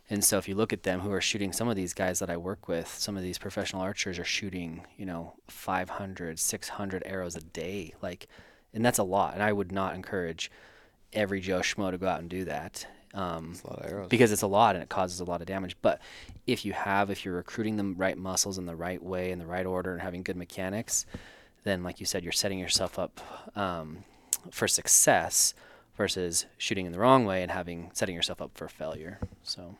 And so if you look at them who are shooting, some of these guys that I work with, some of these professional archers are shooting, you know, 500, 600 arrows a day, like, and that's a lot. And I would not encourage every Joe Schmo to go out and do that. Um, It's a lot of arrows. because it's a lot and it causes a lot of damage. But if you have, if you're recruiting the right muscles in the right way, in the right order, and having good mechanics, then, like you said, you're setting yourself up um, for success versus shooting in the wrong way and having setting yourself up for failure. So,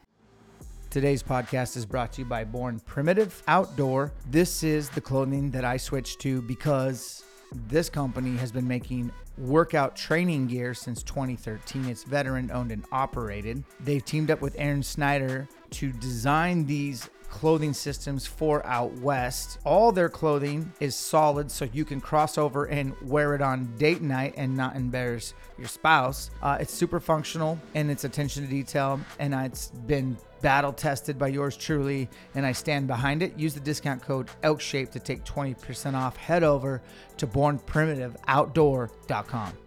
Today's podcast is brought to you by Born Primitive Outdoor. This is the clothing that I switched to because this company has been making workout training gear since 2013. It's veteran owned and operated. They've teamed up with Aaron Snyder to design these clothing systems for out west. All their clothing is solid so you can cross over and wear it on date night and not embarrass your spouse. Uh, it's super functional and it's attention to detail and it's been battle tested by yours truly and I stand behind it. Use the discount code ELKSHAPE to take 20% off. Head over to bornprimitiveoutdoor.com.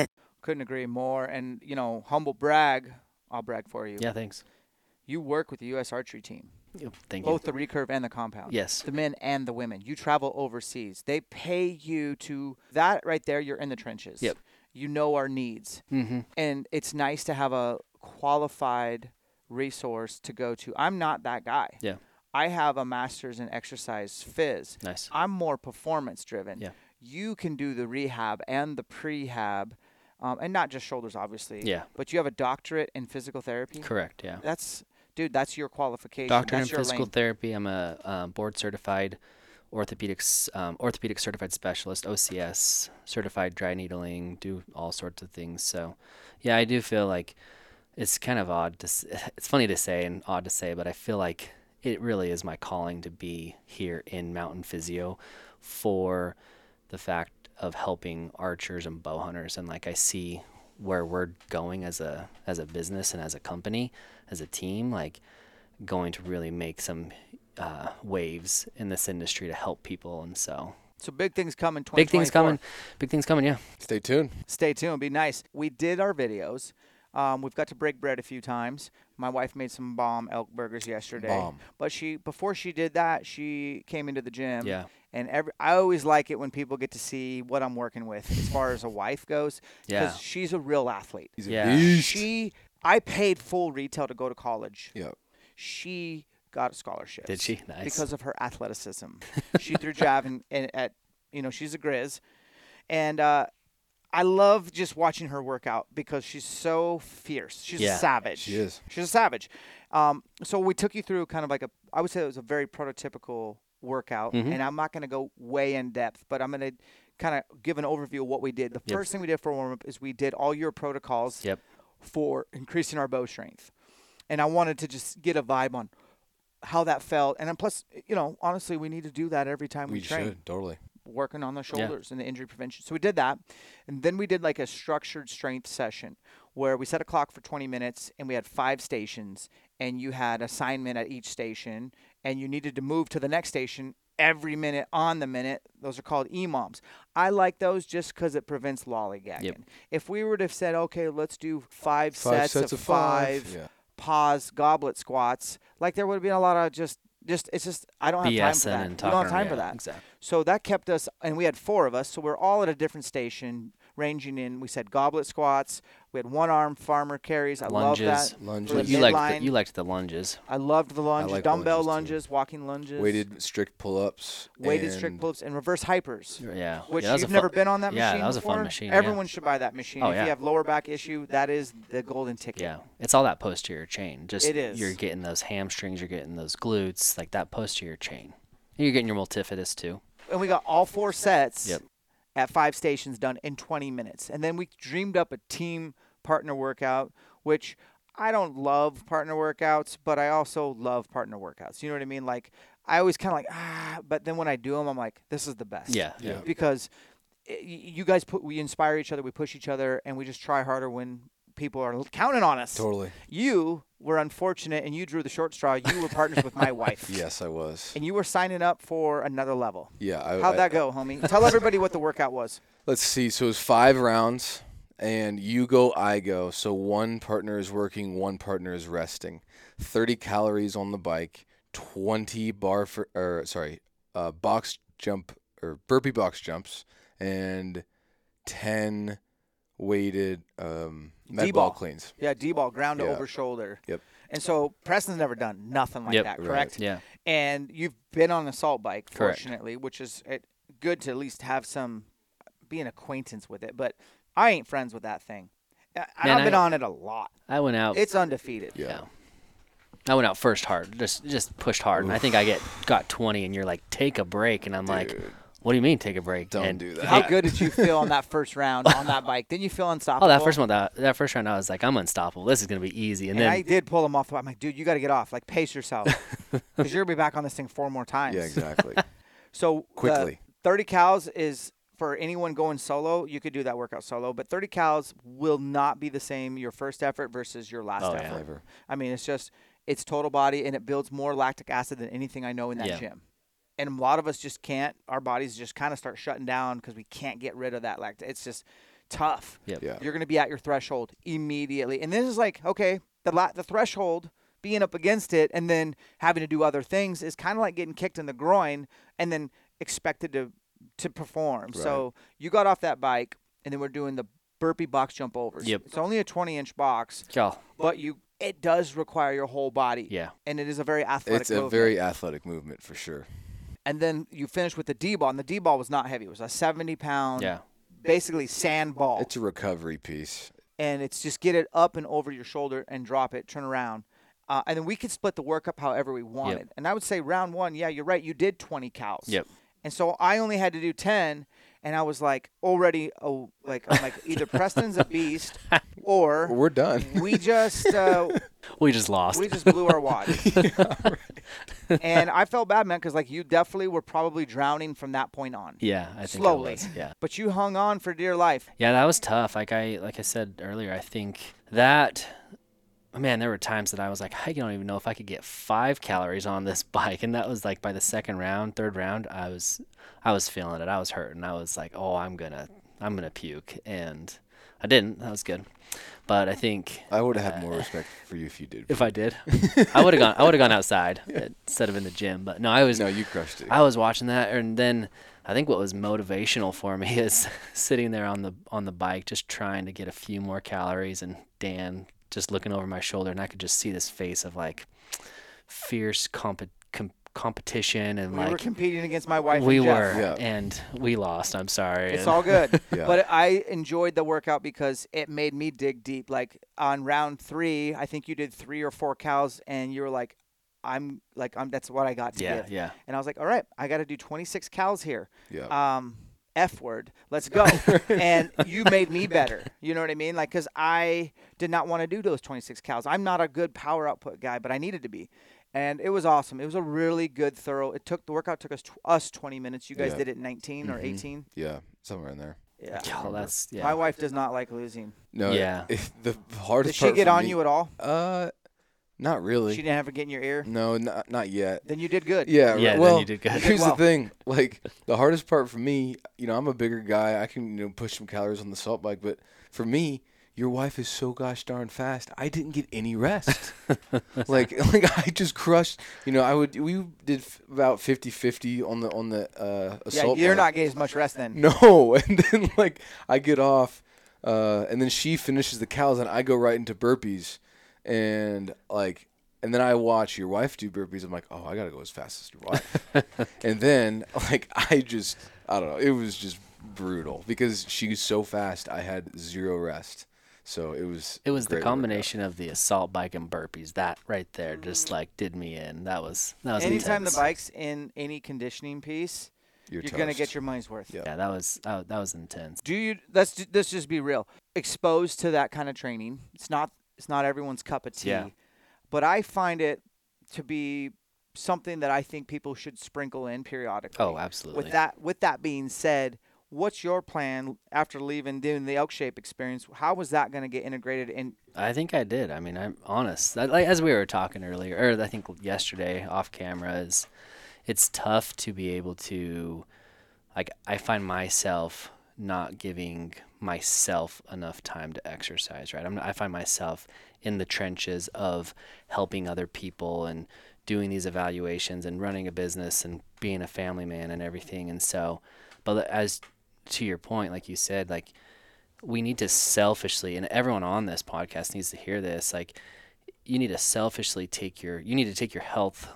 Couldn't agree more. And you know, humble brag. I'll brag for you. Yeah, thanks. You work with the U.S. archery team, Thank you. both you. the recurve and the compound. Yes. The men and the women. You travel overseas. They pay you to that right there. You're in the trenches. Yep. You know our needs, Mm-hmm. and it's nice to have a qualified resource to go to. I'm not that guy. Yeah. I have a master's in exercise phys. Nice. I'm more performance driven. Yeah. You can do the rehab and the prehab, um, and not just shoulders, obviously. Yeah. But you have a doctorate in physical therapy. Correct. Yeah. That's, dude. That's your qualification. Doctor in physical lane. therapy. I'm a um, board certified orthopedics um, orthopedic certified specialist, OCS certified dry needling. Do all sorts of things. So, yeah, I do feel like it's kind of odd to. s- It's funny to say and odd to say, but I feel like it really is my calling to be here in Mountain Physio for the fact of helping archers and bow hunters and like I see where we're going as a as a business and as a company as a team like going to really make some uh, waves in this industry to help people and so So big things coming. big things coming big things coming yeah Stay tuned. Stay tuned. Be nice. We did our videos. Um, we've got to break bread a few times. My wife made some bomb elk burgers yesterday. Bomb. But she before she did that, she came into the gym. Yeah. And every I always like it when people get to see what I'm working with as far as a wife goes. Yeah. Because she's a real athlete. He's a Yeah. beast. She I paid full retail to go to college. Yep. She got a scholarship. Did she? Nice. Because of her athleticism. she threw javelin and at you know, she's a Grizz. And uh I love just watching her work out because she's so fierce. She's Yeah. a savage. She is. She's a savage. Um, so we took you through kind of like a, I would say it was a very prototypical workout, Mhm. and I'm not going to go way in depth, but I'm going to kind of give an overview of what we did. The Yep. first thing we did for warm up is we did all your protocols Yep. for increasing our bow strength, and I wanted to just get a vibe on how that felt, and then plus, you know, honestly, we need to do that every time we, We train should totally. working on the shoulders and the injury prevention. So we did that. And then we did like a structured strength session where we set a clock for 20 minutes and we had five stations and you had assignment at each station and you needed to move to the next station every minute on the minute. Those are called EMOMs. I like those just because it prevents lollygagging. If we were to have said, okay, let's do five, Five sets, of, five, Yeah. pause goblet squats, like there would have been a lot of just, just it's just I don't have time for that. we don't have time for that. exactly So that kept us, and we had four of us, so we're all at a different station, ranging in. We said goblet squats. We had one arm farmer carries. I lunges love that. Lunges. You liked midline. the, you liked the lunges I loved the lunges, like dumbbell lunges, lunges, walking lunges, Weighted strict pull-ups. weighted strict pull-ups, and reverse hypers. yeah Which yeah, that was a you've fu- never been on that yeah, machine that was a fun machine yeah. Everyone should buy that machine. Oh, if yeah. you have lower back issue, that is the golden ticket. Yeah, it's all that posterior chain. Just It is. You're getting those hamstrings. You're getting those glutes, like that posterior chain. You're getting your multifidus too. And we got all four sets Yep. At five stations done in 20 minutes. And then we dreamed up a team partner workout, which I don't love partner workouts, but I also love partner workouts. You know what I mean? Like, I always kind of like, ah, but then when I do them, I'm like, this is the best. Yeah. Yeah. Because i- y- you guys put, we inspire each other, we push each other, and we just try harder when people are counting on us. Totally. You were unfortunate and you drew the short straw. You were partners with my wife. Yes, I was. And you were signing up for another level. Yeah. I, How'd I- that go, homie? Tell everybody what the workout was. Let's see. So it was five rounds, and you go, I go. So one partner is working, one partner is resting. Thirty calories on the bike, twenty bar for, or sorry, uh, box jump or burpee box jumps, and ten weighted um, med D-ball. cleans. Yeah, D ball, ground to Yeah. over shoulder. Yep. And so Preston's never done nothing like Yep. that, Right. correct? Yeah. And you've been on an assault bike, Correct. fortunately, which is uh, good to at least have some, be an acquaintance with it. But I ain't friends with that thing. I- Man, I've been I- on it a lot. I went out. It's undefeated. Yeah. I went out first hard, just just pushed hard, and I think I get got 20, and you're like, take a break, and I'm like, Dude. What do you mean take a break? Don't And- do that. How good did you feel on that first round on that bike? Didn't you feel unstoppable? Oh, that first one, that, that first round, I was like, I'm unstoppable. This is gonna be easy. And, And then I did pull him off. the I'm like, dude, you got to get off. Like, pace yourself, because you're gonna be back on this thing four more times. Yeah, exactly. So uh, Quickly. 30 cows is for anyone going solo. You could do that workout solo, but 30 cows will not be the same your first effort versus your last Oh, effort. Flavor. I mean, it's just it's total body, and it builds more lactic acid than anything I know in that Yeah. gym. And a lot of us just can't. Our bodies just kind of start shutting down because we can't get rid of that lactic. It's just tough. Yep. Yeah. You're going to be at your threshold immediately, and this is like okay, the la- the threshold being up against it and then having to do other things is kind of like getting kicked in the groin and then expected to to perform. So you got off that bike, and then we're doing the burpee box jump overs. Yep. It's only a 20 inch box, Oh, but you it does require your whole body. Yeah. And it is a very athletic. It's a movement. very athletic movement for sure. And then you finish with the D ball, and the D ball was not heavy. It was a 70 pound, yeah. basically sand ball. It's a recovery piece. and it's just get it up and over your shoulder and drop it, turn around. Uh, and then we could split the work up however we wanted. And I would say round one, yeah, you're right. You did 20 cows. Yep. And so I only had to do 10, and I was like already, oh, like I'm like either Preston's a beast, or We're done. we just uh, We just lost. we just blew our wad. and I felt bad, man, because like you definitely were probably drowning from that point on. yeah, I think Slowly. I was. Yeah. But you hung on for dear life. Yeah, that was tough. Like I like I said earlier, I think that man, there were times that I was like, I don't even know if I could get five calories on this bike, and that was like by the second round, third round, I was I was feeling it. I was hurting. I was like, oh, I'm gonna I'm gonna puke, and I didn't. That was good. But I think I would have had uh, more respect for you if you did. if I did, I would have gone. I would have gone outside instead of in the gym. But no, I was. no, you crushed it. I was watching that, and then I think what was motivational for me is sitting there on the on the bike, just trying to get a few more calories, and Dan just looking over my shoulder, and I could just see this face of like fierce comp- com- competition, and We were competing against my wife. we and Jeff. were, Yeah. and we lost. I'm sorry. It's and- all good. Yeah. But I enjoyed the workout because it made me dig deep. Like on round three, I think you did three or four cows, and you were like, "I'm like, I'm. That's what I got to yeah, give." yeah. And I was like, "All right, I got to do 26 cows here." yeah. Um, F word. Let's go. and you made me better. You know what I mean? Like, cause I did not want to do those 26 cows. I'm not a good power output guy, but I needed to be. And it was awesome. It was a really good, thorough. It took the workout took us tw- us 20 minutes. You guys Yeah. did it 19 or Mhm. 18. yeah, somewhere in there. Yeah. Oh, that's yeah. My wife does not like losing. No. Yeah. If the Did hardest she part get on me- you at all? Uh, not really. She didn't have her get in your ear. no, not not yet. Then you did good. Yeah. Yeah, right. then Well, you did good. here's well. the thing. Like the hardest part for me, you know, I'm a bigger guy. I can you know push some calories on the assault bike, but for me, your wife is so gosh darn fast. I didn't get any rest. like like I just crushed. You know, I would we did f- about 50-50 on the on the uh, Yeah, you're bike. not getting as much rest then. No, and then like I get off, uh, and then she finishes the cows, and I go right into burpees, and like, and then I watch your wife do burpees. I'm like, oh, I gotta go as fast as your wife, and then like I just, I don't know, it was just brutal because she's so fast. I had zero rest, so it was. It was the great workout. combination of the assault bike and burpees that right there just mm. like did me in. That was that was Anytime intense. the bike's in any conditioning piece, You're, you're, gonna get your money's worth. Yeah. Yeah, that was that, that was intense. Do you? Let's let's just be real. Exposed to that kind of training, it's not it's not everyone's cup of tea. Yeah. But I find it to be something that I think people should sprinkle in periodically. Oh, absolutely. With that with that being said, what's your plan after leaving doing the elk shape experience? How was that going to get integrated in? I think I did. I mean, I'm honest. I, like as we were talking earlier, or I think yesterday off camera, is it's tough to be able to, like, I find myself not giving myself enough time to exercise. Right. I'm, I find myself in the trenches of helping other people and doing these evaluations and running a business and being a family man and everything. And so, but as to your point, like you said, like we need to selfishly and everyone on this podcast needs to hear this like you need to selfishly take your you need to take your health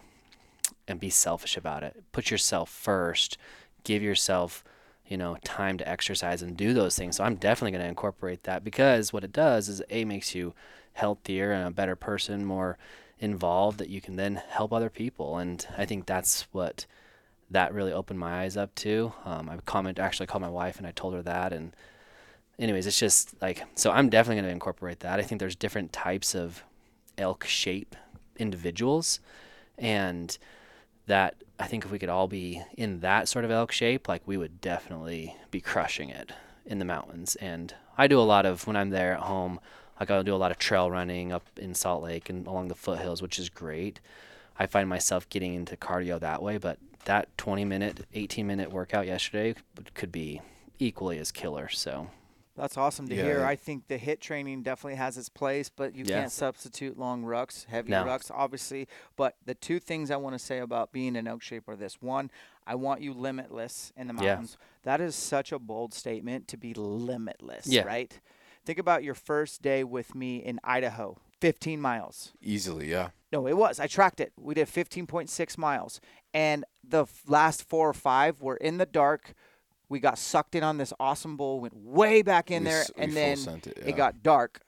and be selfish about it put yourself first give yourself you know time to exercise and do those things so i'm definitely going to incorporate that because what it does is a makes you healthier and a better person more involved that you can then help other people and i think that's what that really opened my eyes up to. Um, I comment actually called my wife and I told her that and anyways, it's just like so I'm definitely going to incorporate that. I think there's different types of elk shape individuals and that I think if we could all be in that sort of elk shape, like we would definitely be crushing it in the mountains. And I do a lot of when I'm there at home, like I'll do a lot of trail running up in Salt Lake and along the foothills, which is great. I find myself getting into cardio that way, but that 20 minute, 18 minute workout yesterday could be equally as killer. So That's awesome to Yeah, hear. I think the HIIT training definitely has its place, but you Yeah. can't substitute long rucks, heavy No. rucks, obviously. But the two things I want to say about being in elk shape are this: one, I want you limitless in the Yeah. mountains. That is such a bold statement to be limitless, Yeah. right? Think about your first day with me in Idaho, 15 miles. Easily, yeah. No, it was. I tracked it. We did 15.6 miles. And the f- last four or five were in the dark. We got sucked in on this awesome bowl, went way back in We there, s- and then it, it got dark.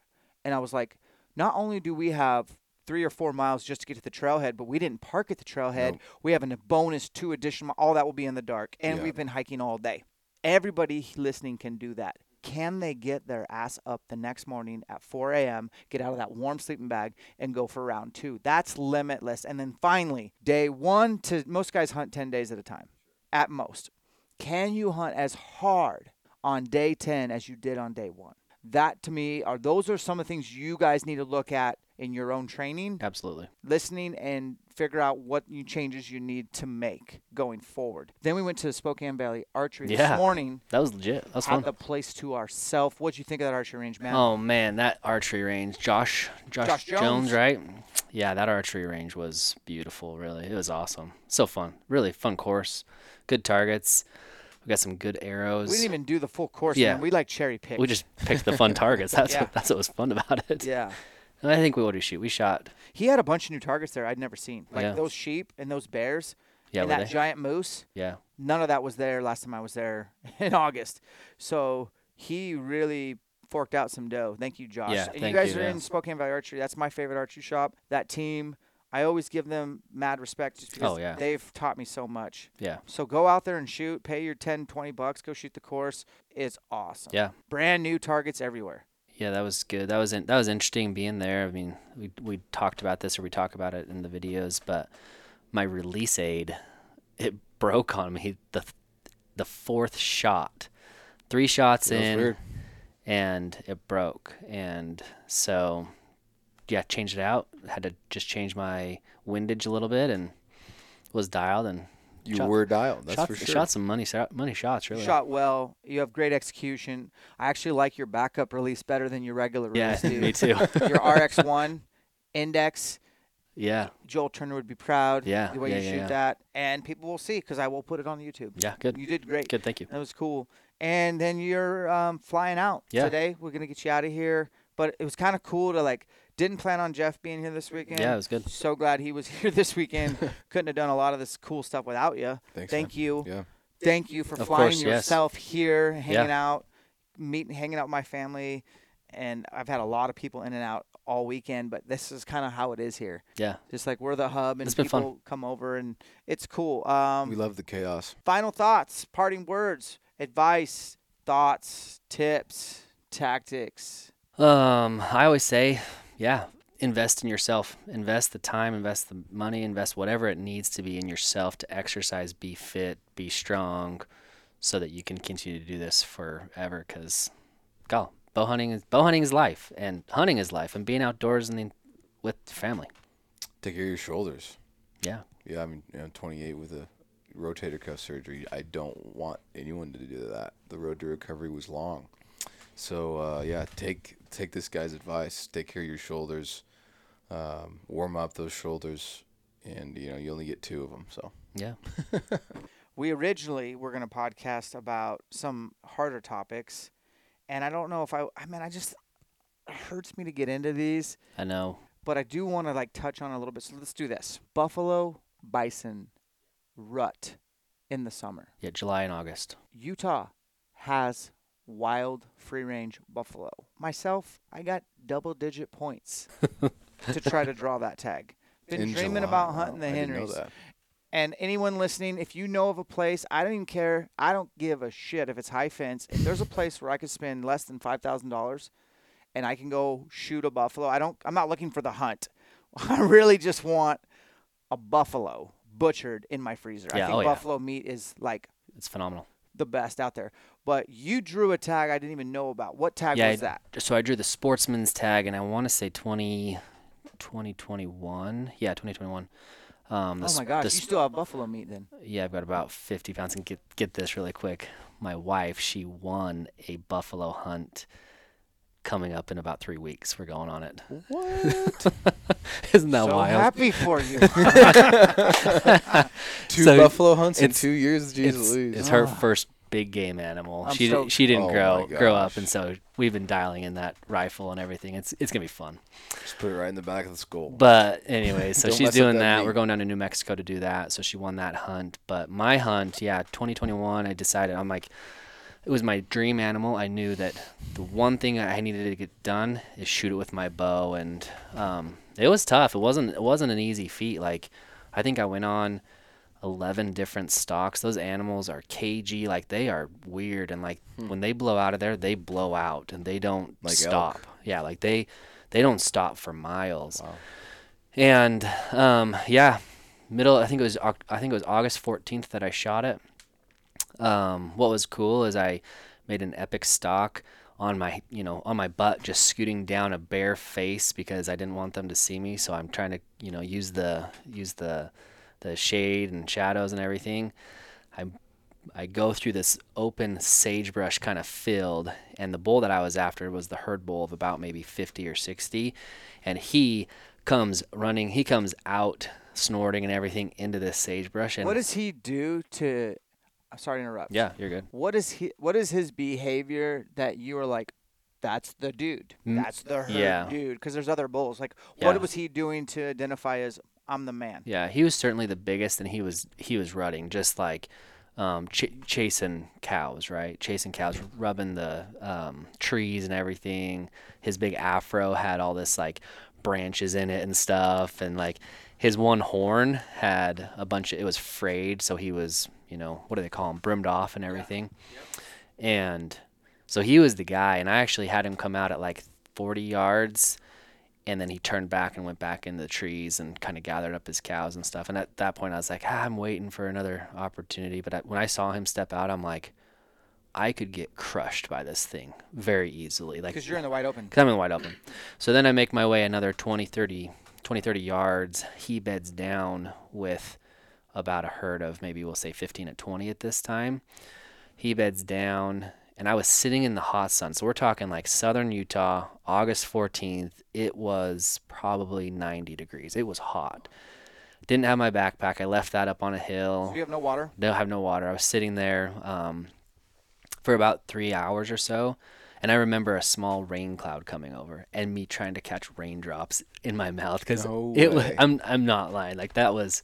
And I was like, not only do we have three or four miles just to get to the trailhead, but we didn't park at the trailhead. Nope. We have a bonus two additional. All that will be in the dark, and Yeah. we've been hiking all day. Everybody listening can do that. Can they get their ass up the next morning at 4 a.m., get out of that warm sleeping bag, and go for round two? That's limitless. And then finally, day one to most guys hunt 10 days at a time, at most. Can you hunt as hard on day 10 as you did on day one? That to me are those are some of the things you guys need to look at in your own training absolutely. listening and figure out what you changes you need to make going forward. Then we went to the Spokane Valley Archery Yeah. this morning. That was legit. That was Had fun. the place to ourselves. What'd you think of that archery range, man? Oh man, that archery range, Josh, Josh, Josh Jones. Jones. right? Yeah, that archery range was beautiful. Really, it was awesome. So fun. Really fun course. Good targets. We got some good arrows. we didn't even do the full course, Yeah. man. We like cherry picked. We just picked the fun targets. That's Yeah. what that's what was fun about it. yeah. And I think we did we shoot? We shot. He had a bunch of new targets there I'd never seen. Like Yeah. those sheep and those bears Yeah, and that they? giant moose. yeah. None of that was there last time I was there in August. So he really forked out some dough. Thank you, Josh. Yeah, and you guys you, are yeah. in Spokane Valley Archery. That's my favorite archery shop. That team, I always give them mad respect just because Oh, yeah. they've taught me so much. Yeah. So go out there and shoot, pay your 10, 20 bucks, go shoot the course. It's awesome. Yeah. Brand new targets everywhere. Yeah, that was good. That was in, that was interesting being there. I mean, we we talked about this or we talk about it in the videos, but my release aid it broke on me the the fourth shot. Three shots Feels in weird. and it broke. And so yeah, changed it out. Had to just change my windage a little bit and was dialed and You shot- were dialed. That's shot, for sure. shot some money shot, money shots really. Shot well. You have great execution. I actually like your backup release better than your regular Yeah, release, dude. me too. your RX1 index. yeah. Joel Turner would be proud. Yeah, The way yeah, you yeah, shoot yeah. that. And people will see because I will put it on YouTube. Yeah, good. You did great. Good, thank you. That was cool. And then you're um, flying out Yeah. today. We're going to get you out of here. But it was kind of cool to like, didn't plan on Jeff being here this weekend. Yeah, it was good. So glad he was here this weekend. Couldn't have done a lot of this cool stuff without you. Thanks, Thank man. you. Yeah. Thank you for Of flying course, yes. yourself here, hanging Yeah. out, meeting, hanging out with my family. And I've had a lot of people in and out all weekend, but this is kind of how it is here. Yeah. Just like we're the hub, and It's been fun. people come over, and it's cool. Um, We love the chaos. final thoughts, parting words, advice, thoughts, tips, tactics. Um, I always say, yeah, invest in yourself. Invest the time, invest the money, invest whatever it needs to be in yourself to exercise, be fit, be strong, so that you can continue to do this forever. Because, go bow hunting is bow hunting is life, and hunting is life, and being outdoors and the, with family. Take care of your shoulders. Yeah, Yeah, I mean, you know, 28 with a rotator cuff surgery. I don't want anyone to do that. The road to recovery was long. So uh, yeah, take take this guy's advice. Take care of your shoulders. Um, warm up those shoulders, and you know you only get two of them. So yeah, We originally were going to podcast about some harder topics, and I don't know if I. I mean, I just it hurts me to get into these, I know. but I do want to like touch on a little bit. So let's do this: buffalo, bison, rut in the summer. Yeah, July and August. Utah has wild free range buffalo. Myself, I got double digit points to try to draw that tag. Been In dreaming July, about wow, hunting the Henrys. And anyone listening, if you know of a place, I don't even care. I don't give a shit if it's high fence. If there's a place where I could spend less than five thousand dollars, and I can go shoot a buffalo, I don't. I'm not looking for the hunt. I really just want a buffalo butchered in my freezer. I think oh yeah. buffalo meat is like It's phenomenal. The best out there. But you drew a tag I didn't even know about. What tag yeah, was I- that? So I drew the sportsman's tag, and I want to say 20, 2021. Yeah, 2021. Um, the Oh my gosh, the you still have buffalo meat then. Yeah, I've got about 50 pounds. And get get this really quick. My wife, she won a buffalo hunt coming up in about three weeks. We're going on it. What? Isn't that wild? so wild? happy for you. Two So buffalo hunts in two years. Jeez it's, Louise. it's her Ah. first big game animal. I'm she di- stoked. she didn't Oh grow grow up, and so we've been dialing in that rifle and everything. It's it's gonna be fun. Just put it right in the back of the skull. But anyway, so she's doing that that. We're going down to New Mexico to do that. So she won that hunt. But my hunt, yeah, 2021, I decided I'm like, it was my dream animal. I knew that the one thing I needed to get done is shoot it with my bow, and um, it was tough. It wasn't it wasn't an easy feat. Like, I think I went on 11 different stalks. Those animals are cagey, like they are weird, and like when they blow out of there, they blow out and they don't Like elk. stop. Yeah, like they they don't stop for miles. And um, yeah, middle. I think it was I think it was August 14th that I shot it. Um, what was cool is I made an epic stock on my you know on my butt, just scooting down a bare face because I didn't want them to see me. So I'm trying to you know use the use the the shade and shadows and everything. I I go through this open sagebrush kind of field, and the bull that I was after was the herd bull of about maybe 50 or 60, and he comes running. He comes out snorting and everything into this sagebrush. And what does he do to? I'm sorry to interrupt. yeah, you're good. What is he? What is his behavior that you are like? That's the dude. Mm, That's the herd yeah. dude. Because there's other bulls. Like, Yeah. what was he doing to identify as I'm the man? Yeah, he was certainly the biggest, and he was he was rutting just like um, ch- chasing cows, right? Chasing cows, rubbing the um, trees and everything. His big afro had all this like branches in it and stuff, and like his one horn had a bunch of it was frayed, so he was you know what do they call him, brimmed off and everything, and so he was the guy, and I actually had him come out at like 40 yards and then he turned back and went back into the trees and kind of gathered up his cows and stuff. And at that point, I was like, ah, I'm waiting for another opportunity. But I, when I saw him step out, I'm like, I could get crushed by this thing very easily. Like, Because you're in the wide open. Cause I'm in the wide open. So then I make my way another 20, 30, 20, 30 yards. He beds down with about a herd of maybe we'll say 15 at 20 at this time. He beds down, and I was sitting in the hot sun. So we're talking like southern Utah, August 14th. It was probably 90 degrees. It was hot. Didn't have my backpack. I left that up on a hill So you have no water. don't have no water. I was sitting there um, for about three hours or so, and I remember a small rain cloud coming over and me trying to catch raindrops in my mouth because No it was. way. I'm I'm not lying. Like that was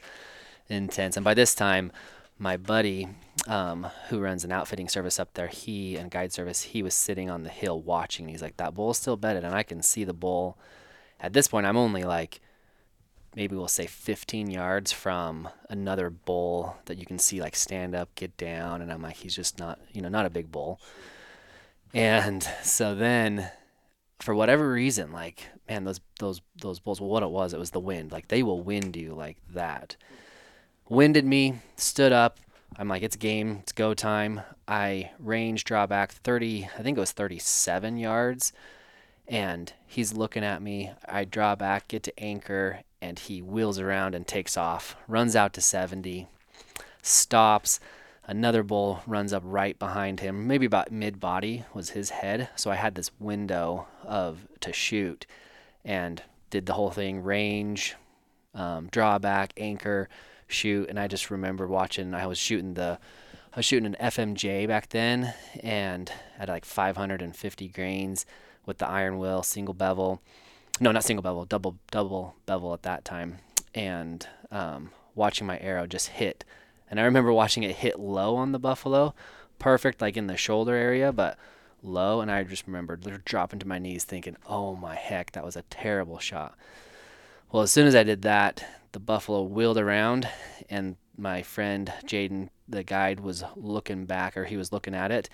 intense. And by this time, my buddy, um, who runs an outfitting service up there, he and guide service, he was sitting on the hill watching. He's like, "That bull's still bedded," and I can see the bull. At this point, I'm only like maybe we'll say 15 yards from another bull that you can see like stand up, get down, and I'm like, he's just not, you know, not a big bull. And so then, for whatever reason, like man, those those those bulls. Well, what it was, it was the wind. Like they will wind you like that. Winded me, stood up. I'm like, it's game, it's go time. I range draw back 30, I think it was 37 yards and he's looking at me. I draw back, get to anchor, and he wheels around and takes off. Runs out to 70, stops. Another bull runs up right behind him, maybe about mid body was his head. So I had this window of to shoot, and did the whole thing range, um, draw back, anchor, shoot. And I just remember watching. I was shooting the I was shooting an FMJ back then, and at like 550 grains with the iron will, single bevel. No, not single bevel, double double bevel at that time, and um, watching my arrow just hit. And I remember watching it hit low on the buffalo, perfect like in the shoulder area, but low. And I just remember dropping to my knees, thinking, "Oh my heck, that was a terrible shot." Well, as soon as I did that, the buffalo wheeled around, and my friend Jaden, the guide, was looking back or he was looking at it,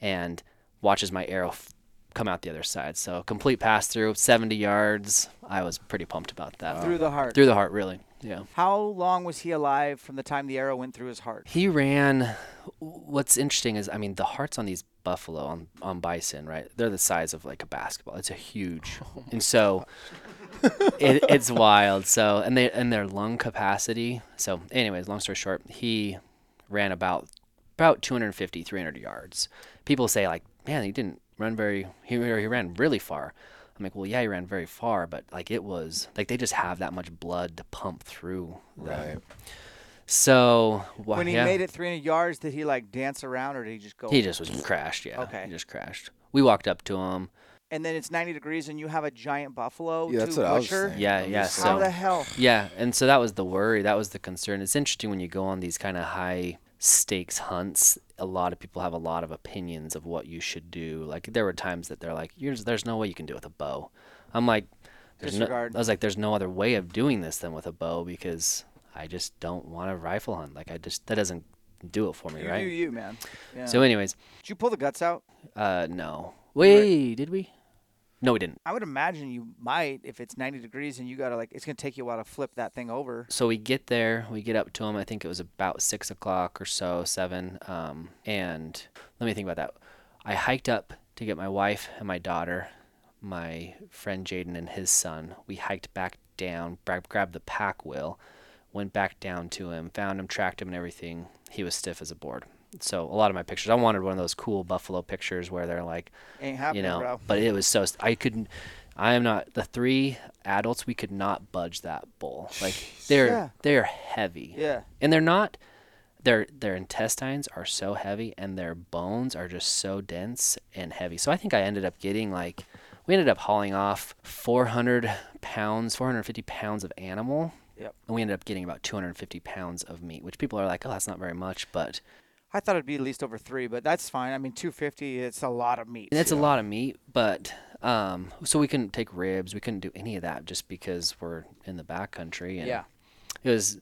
and watches my arrow f- come out the other side. So complete pass through, 70 yards. I was pretty pumped about that. Through the heart. Through the heart, really. Yeah. How long was he alive from the time the arrow went through his heart? He ran. What's interesting is, I mean, the hearts on these buffalo on on bison, right? They're the size of like a basketball. It's a huge, oh and so it, it's wild. So and they and their lung capacity. So, anyways, long story short, he ran about about 250, 300 yards. People say like, man, he didn't run very. He he ran really far. I'm like, well, yeah, he ran very far, but like it was like they just have that much blood to pump through. Right. So wha- When he yeah. made it 300 yards, did he like dance around or did he just go? He just was crashed, yeah. Okay. He just crashed. We walked up to him. and then it's 90 degrees and you have a giant buffalo Yeah, that's to what I was saying. Yeah, yeah. just How So the hell? yeah, and so that was the worry. That was the concern. It's interesting when you go on these kind of high stakes hunts. A lot of people have a lot of opinions of what you should do. Like there were times that they're like, "There's, there's no way you can do it with a bow." I'm like, there's no, I was like, "There's no other way of doing this than with a bow because I just don't want to rifle hunt. Like I just that doesn't do it for me, You right?" do you, man. Yeah. So, anyways, did you pull the guts out? uh, no. Wait, did we? No, we didn't. I would imagine you might if it's 90 degrees and you gotta like it's gonna take you a while to flip that thing over. so we get there, we get up to him. I think it was about six o'clock or so, seven. Um, and let me think about that. I hiked up to get my wife and my daughter, my friend Jaden and his son. We hiked back down, grabbed the pack wheel, went back down to him, found him, tracked him, and everything. He was stiff as a board. So a lot of my pictures, I wanted one of those cool buffalo pictures where they're like, you know, bro. but it was so I couldn't. I am not the three adults. We could not budge that bull. Like they're Yeah. they're heavy. Yeah. and they're not. Their their intestines are so heavy, and their bones are just so dense and heavy. So I think I ended up getting like, we ended up hauling off 400 pounds, 450 pounds of animal. Yep. And we ended up getting about 250 pounds of meat, which people are like, oh, that's not very much, but I thought it'd be at least over three, but that's fine. I mean, 250, it's a lot of meat. And it's a lot of meat, but um, so we couldn't take ribs. We couldn't do any of that just because we're in the back country. And Yeah. It was.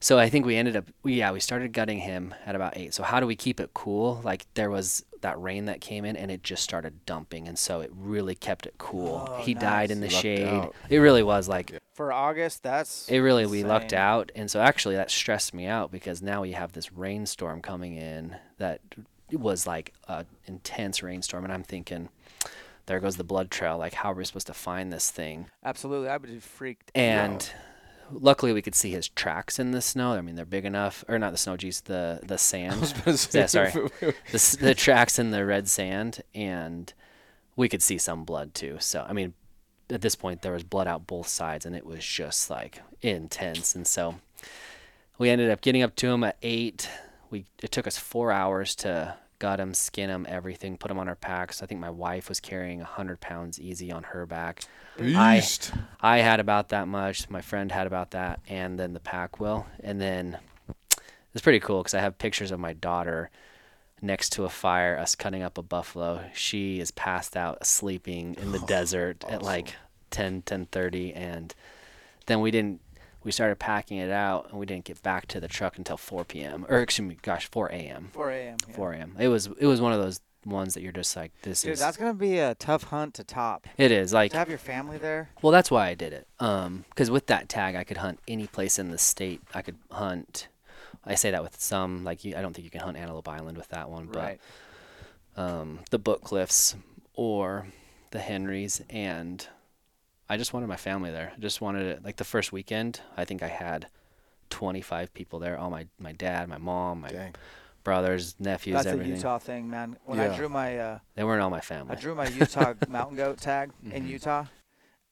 So I think we ended up. Yeah, we started gutting him at about eight. So how do we keep it cool? Like there was that rain that came in, and it just started dumping, and so it really kept it cool. Oh, he died in the lucked shade. out. It really was like For August, that's it really we lucked out and so actually that stressed me out because now we have this rainstorm coming in that was like an intense rainstorm and i'm thinking there goes the blood trail like how are we supposed to find this thing absolutely. I would be freaked. and luckily we could see his tracks in the snow. I mean they're big enough or not the snow geez the the sand. yeah sorry. the, the tracks in the red sand and we could see some blood too. So i mean at this point there was blood out both sides and it was just like intense. And so we ended up getting up to him at eight. We it took us four hours to gut him skin him everything put him on our packs i think my wife was carrying 100 pounds easy on her back Beast. I had about that much. My friend had about that, and then the pack wheel. And then it's pretty cool because I have pictures of my daughter next to a fire, us cutting up a buffalo. She is passed out, sleeping in the oh, desert at like 10, 10:30, and then we didn't. We started packing it out, and we didn't get back to the truck until 4 p.m. or excuse me, gosh, 4 a.m. 4 a.m. yeah. 4 a.m. It was it was one of those ones that you're just like this Dude, is. that's gonna be a tough hunt to top. it is like To have your family there. Well, that's why I did it. Um, because with that tag, I could hunt any place in the state. I could hunt. I say that with some, like you, I don't think you can hunt Antelope Island with that one, but Right. um, the Book Cliffs or the Henrys, and I just wanted my family there. I just wanted it. Like the first weekend, I think I had 25 people there. All my my dad, my mom, my Dang. brothers, nephews, That's everything. a Utah thing, man. When I drew my uh, They weren't all my family. I drew my Utah mountain goat tag in Mm-hmm. Utah,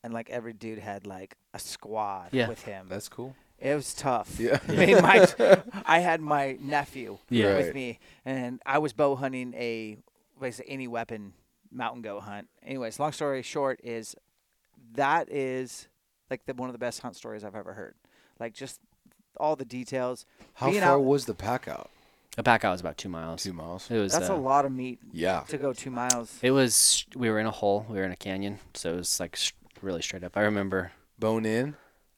and like every dude had like a squad Yeah. with him. That's cool. It was tough. Yeah. I my, I had my nephew Yeah. with Right. me, and I was bow hunting a basically any weapon mountain goat hunt. Anyways, long story short is that is like the, one of the best hunt stories I've ever heard. Like just all the details. How Being far out- was the pack out? the pack out was about two miles. Two miles. It was. That's uh, a lot of meat Yeah. to go two miles. It was. We were in a hole. We were in a canyon, so it was like really straight up. I remember. Bone in.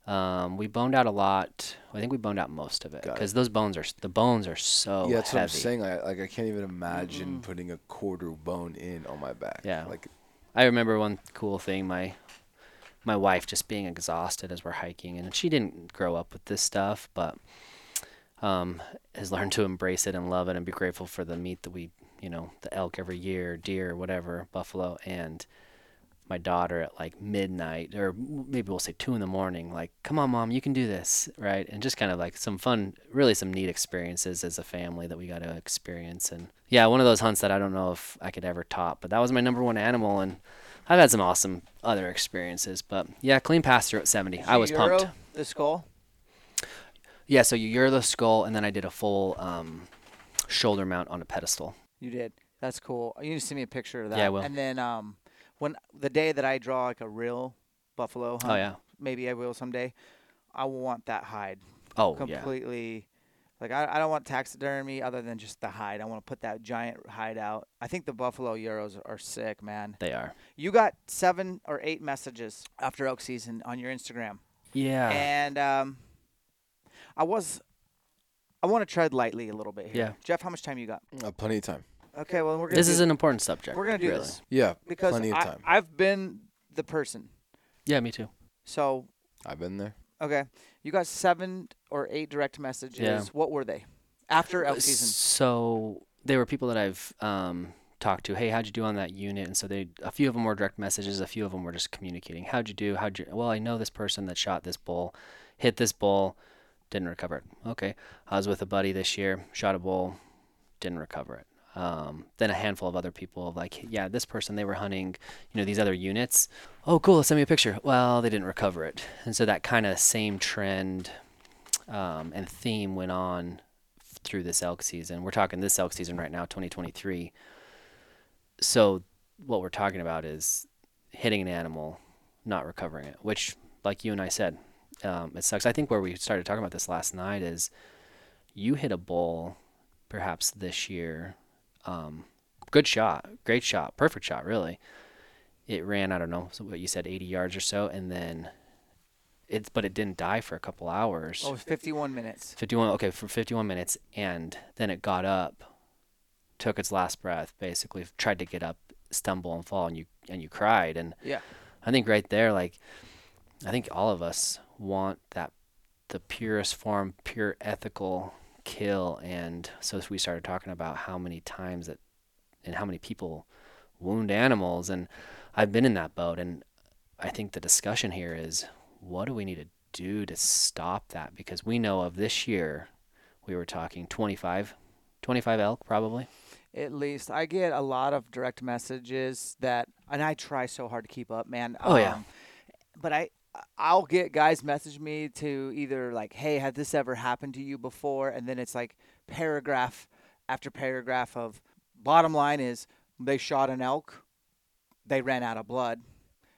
Um, we boned out a lot. I think we boned out most of it because those bones are the bones are so yeah, that's what I'm saying. I, like I can't even imagine putting a quarter bone in on my back. Yeah. Like I remember one cool thing. My my wife just being exhausted as we're hiking, and she didn't grow up with this stuff, but um, has learned to embrace it and love it, and be grateful for the meat that we, you know, the elk every year, deer, whatever, buffalo, and my daughter at like midnight or maybe we'll say two in the morning like come on mom you can do this right? And just kind of like some fun really some neat experiences as a family that we got to experience. And yeah one of those hunts that i don't know if i could ever top but that was my number one animal and i've had some awesome other experiences but yeah clean pass through at 70 i was pumped The skull. yeah so you euro the skull and then i did a full um, shoulder mount on a pedestal You did. That's cool. You need to send me a picture of that. Yeah, I will. And then um, when the day that I draw like a real buffalo hunt, oh yeah maybe I will someday. I will want that hide oh yeah completely. Like I, I don't want taxidermy other than just the hide. I want to put that giant hide out. I think the buffalo euros are sick, man. they are You got seven or eight messages after elk season on your Instagram, yeah and um, I was. I want to tread lightly a little bit here. Yeah. Jeff, how much time you got? uh, plenty of time. Okay, well we're gonna. this do, is an important subject We're gonna do really. this Yeah, because plenty of I, time. I've been the person. yeah me too So I've been there. Okay, you got seven or eight direct messages. Yeah. What were they? After elk season. So they were people that I've um, talked to. Hey, how'd you do on that unit? And so they, a few of them were direct messages. A few of them were just communicating. How'd you do? How'd you? Well, I know this person that shot this bull, hit this bull, didn't recover it. Okay, I was with a buddy this year, shot a bull, didn't recover it. Um, then a handful of other people like, yeah, this person they were hunting, you know, these other units. Oh, cool. Send me a picture. Well, they didn't recover it, and so that kind of same trend um, and theme went on through this elk season. We're talking this elk season right now, 2023. So what we're talking about is hitting an animal, not recovering it, which, like you and I said, um, it sucks. I think where we started talking about this last night is you hit a bull, perhaps this year. Um, good shot, great shot, perfect shot, really. It ran, I don't know, what you said, 80 yards or so, and then it's, but it didn't die for a couple hours. Oh, 51 minutes. 51 okay for 51 minutes and then it got up took its last breath basically tried to get up stumble and fall and you and you cried and Yeah. i think right there like i think all of us want that the purest form pure ethical kill and so we started talking about how many times that and how many people wound animals and i've been in that boat and i think the discussion here is what do we need to do to stop that because we know of this year we were talking 25 25 elk probably At least I get a lot of direct messages that, and I try so hard to keep up, man. Oh, yeah. Um, But I, I'll get guys message me to either like, "Hey, had this ever happened to you before?" And then it's like paragraph after paragraph of. Bottom line is, they shot an elk. They ran out of blood.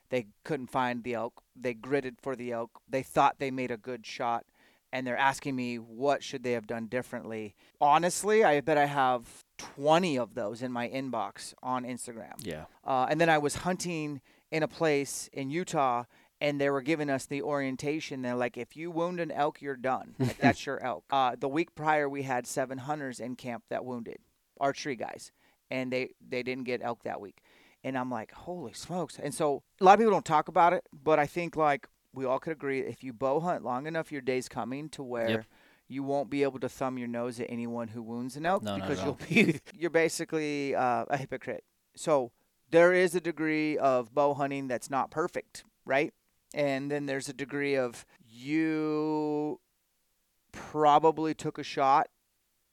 They couldn't find the elk. They gritted for the elk. They thought they made a good shot and they're asking me what should they have done differently. Honestly, I bet I have 20 of those in my inbox on Instagram. yeah Uh, and then I was hunting in a place in Utah, and they were giving us the orientation. They're like, if you wound an elk, you're done. Like, that's your elk. Uh, the week prior, we had seven hunters in camp that wounded archery guys, and they they didn't get elk that week. And I'm like, holy smokes! And so a lot of people don't talk about it, but I think like we all could agree, if you bow hunt long enough, your day's coming to where. You won't be able to thumb your nose at anyone who wounds an elk No, because you'll be you're basically uh, a hypocrite. So there is a degree of bow hunting that's not perfect, right? And then there's a degree of you probably took a shot,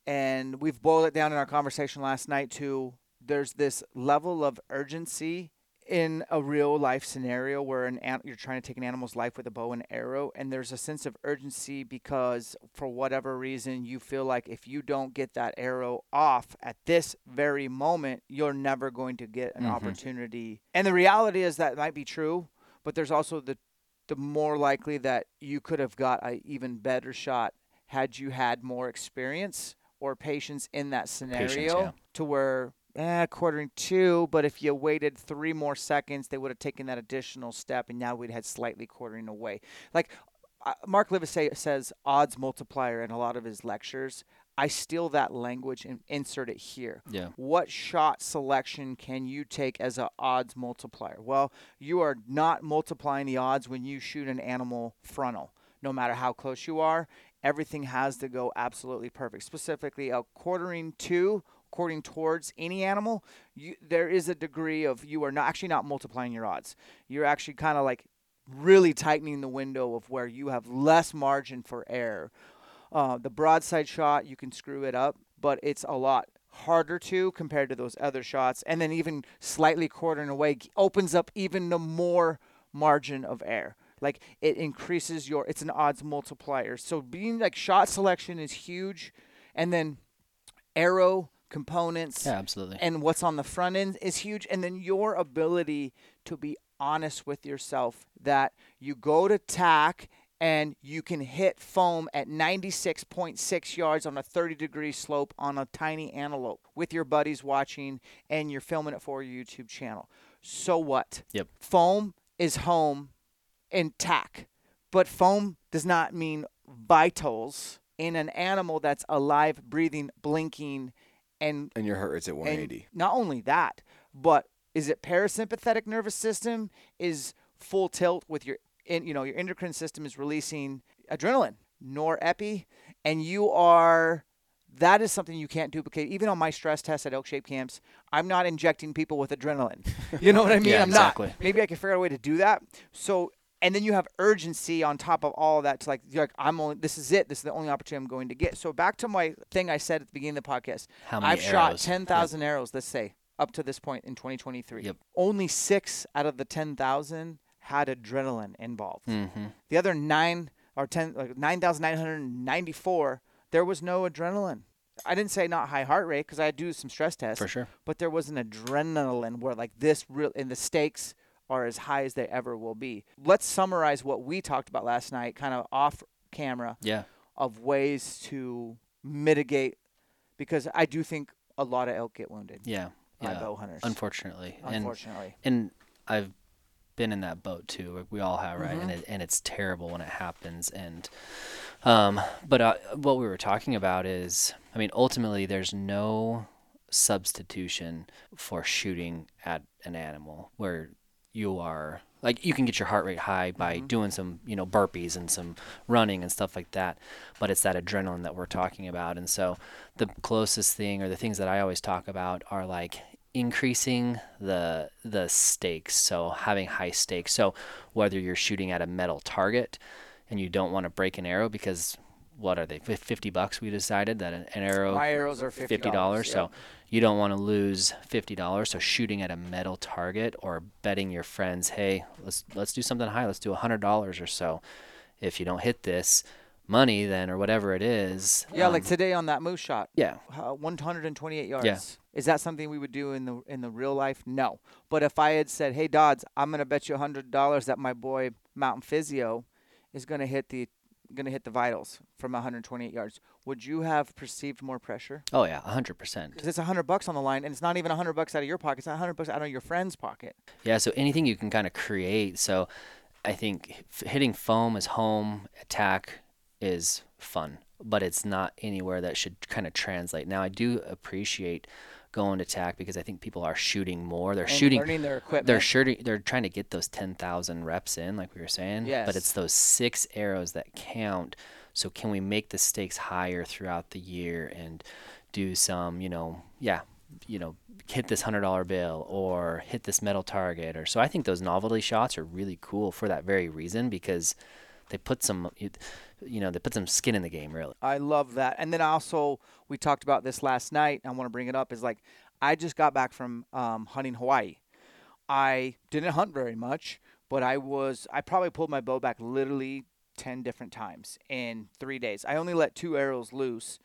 and we've boiled it down in our conversation last night to there's this level of urgency in a real life scenario where an, you're trying to take an animal's life with a bow and arrow and there's a sense of urgency because for whatever reason you feel like if you don't get that arrow off at this very moment you're never going to get an Mhm. opportunity and the reality is that might be true but there's also the the more likely that you could have got an even better shot had you had more experience or patience in that scenario patience, yeah. to where eh, quartering to, but if you waited three more seconds, they would have taken that additional step, and now we'd had slightly quartering away. Like, uh, Mark Livesay says odds multiplier in a lot of his lectures. I steal that language and insert it here. Yeah. What shot selection can you take as an odds multiplier? Well, you are not multiplying the odds when you shoot an animal frontal, no matter how close you are. Everything has to go absolutely perfect. Specifically, a quartering to according towards any animal, you, there is a degree of you are not actually not multiplying your odds. You're actually kind of like really tightening the window of where you have less margin for error. Uh, the broadside shot, you can screw it up, but it's a lot harder to compared to those other shots. And then even slightly quartering away opens up even the more margin of error. Like it increases your, it's an odds multiplier. So being like shot selection is huge. And then arrow components Yeah, absolutely. and what's on the front end is huge. And then your ability to be honest with yourself that you go to TAC and you can hit foam at 96.6 yards on a 30 degree slope on a tiny antelope with your buddies watching and you're filming it for your YouTube channel. So what? Yep. Foam is home in TAC, but foam does not mean vitals in an animal that's alive, breathing, blinking, and And your heart rate's at 180. not only that, but is it parasympathetic nervous system is full tilt with your in, you know your endocrine system is releasing adrenaline, norepi, and you are that is something you can't duplicate. Even on my stress test at ElkShape Camps, I'm not injecting people with adrenaline. You know what I mean? Yeah, I'm exactly. not. Maybe I can figure out a way to do that. So and then you have urgency on top of all of that to like you're like I'm only this is it. This is the only opportunity I'm going to get. So back to my thing I said at the beginning of the podcast. How many I've shot arrows? ten thousand arrows. Let's say up to this point in 2023. Yep. Only six out of the ten thousand had adrenaline involved. Mm-hmm. The other nine or ten, like nine thousand nine hundred ninety-four, there was no adrenaline. I didn't say not high heart rate because I do some stress tests, For sure. but there was an adrenaline where like this real and the stakes are as high as they ever will be. Let's summarize what we talked about last night, kind of off camera Yeah. of ways to mitigate because I do think a lot of elk get wounded Yeah. by Yeah. bow hunters. Unfortunately. And unfortunately. and I've been in that boat too. like We all have, right? Mm-hmm. And it, and it's terrible when it happens. And um, but uh, what we were talking about is, I mean, ultimately, there's no substitution for shooting at an animal where you are like you can get your heart rate high by doing some you know burpees and some running and stuff like that but it's that adrenaline that we're talking about and so the closest thing or the things that i always talk about are like increasing the the stakes so having high stakes so whether you're shooting at a metal target and you don't want to break an arrow because what are they 50 bucks we decided that an, an arrow My arrows are fifty fifty dollars. So you don't want to lose fifty dollars. So shooting at a metal target or betting your friends, hey, let's let's do something high. Let's do a hundred dollars or so. If you don't hit this money, then or whatever it is. yeah, um, like today on that moose shot. yeah, uh, 128 yards. Is that something we would do in the in the real life? No. But if I had said, "Hey Dodds, I'm going to bet you hundred dollars that my boy Mountain Physio is going to hit the going to hit the vitals from 128 yards," would you have perceived more pressure? oh yeah, a hundred percent. Because it's 100 bucks on the line, and it's not even 100 bucks out of your pocket. It's 100 bucks out of your friend's pocket. Yeah, so anything you can kind of create. So I think hitting foam is home, attack is fun, but it's not anywhere that should kind of translate. Now I do appreciate going to attack because I think people are shooting more. They're And shooting learning their equipment. they're shooting they're trying to get those 10,000 reps in like we were saying, Yes. but it's those 6 arrows that count. So can we make the stakes higher throughout the year and do some, you know, yeah, you know, hit this hundred dollar bill or hit this metal target or so I think those novelty shots are really cool for that very reason because they put some you you know they put some skin in the game really I love that. And then also, we talked about this last night. I want to bring it up. Is like, I just got back from um, hunting Hawaii. I didn't hunt very much, but I was. I probably pulled my bow back literally ten different times in three days. I only let two arrows loose,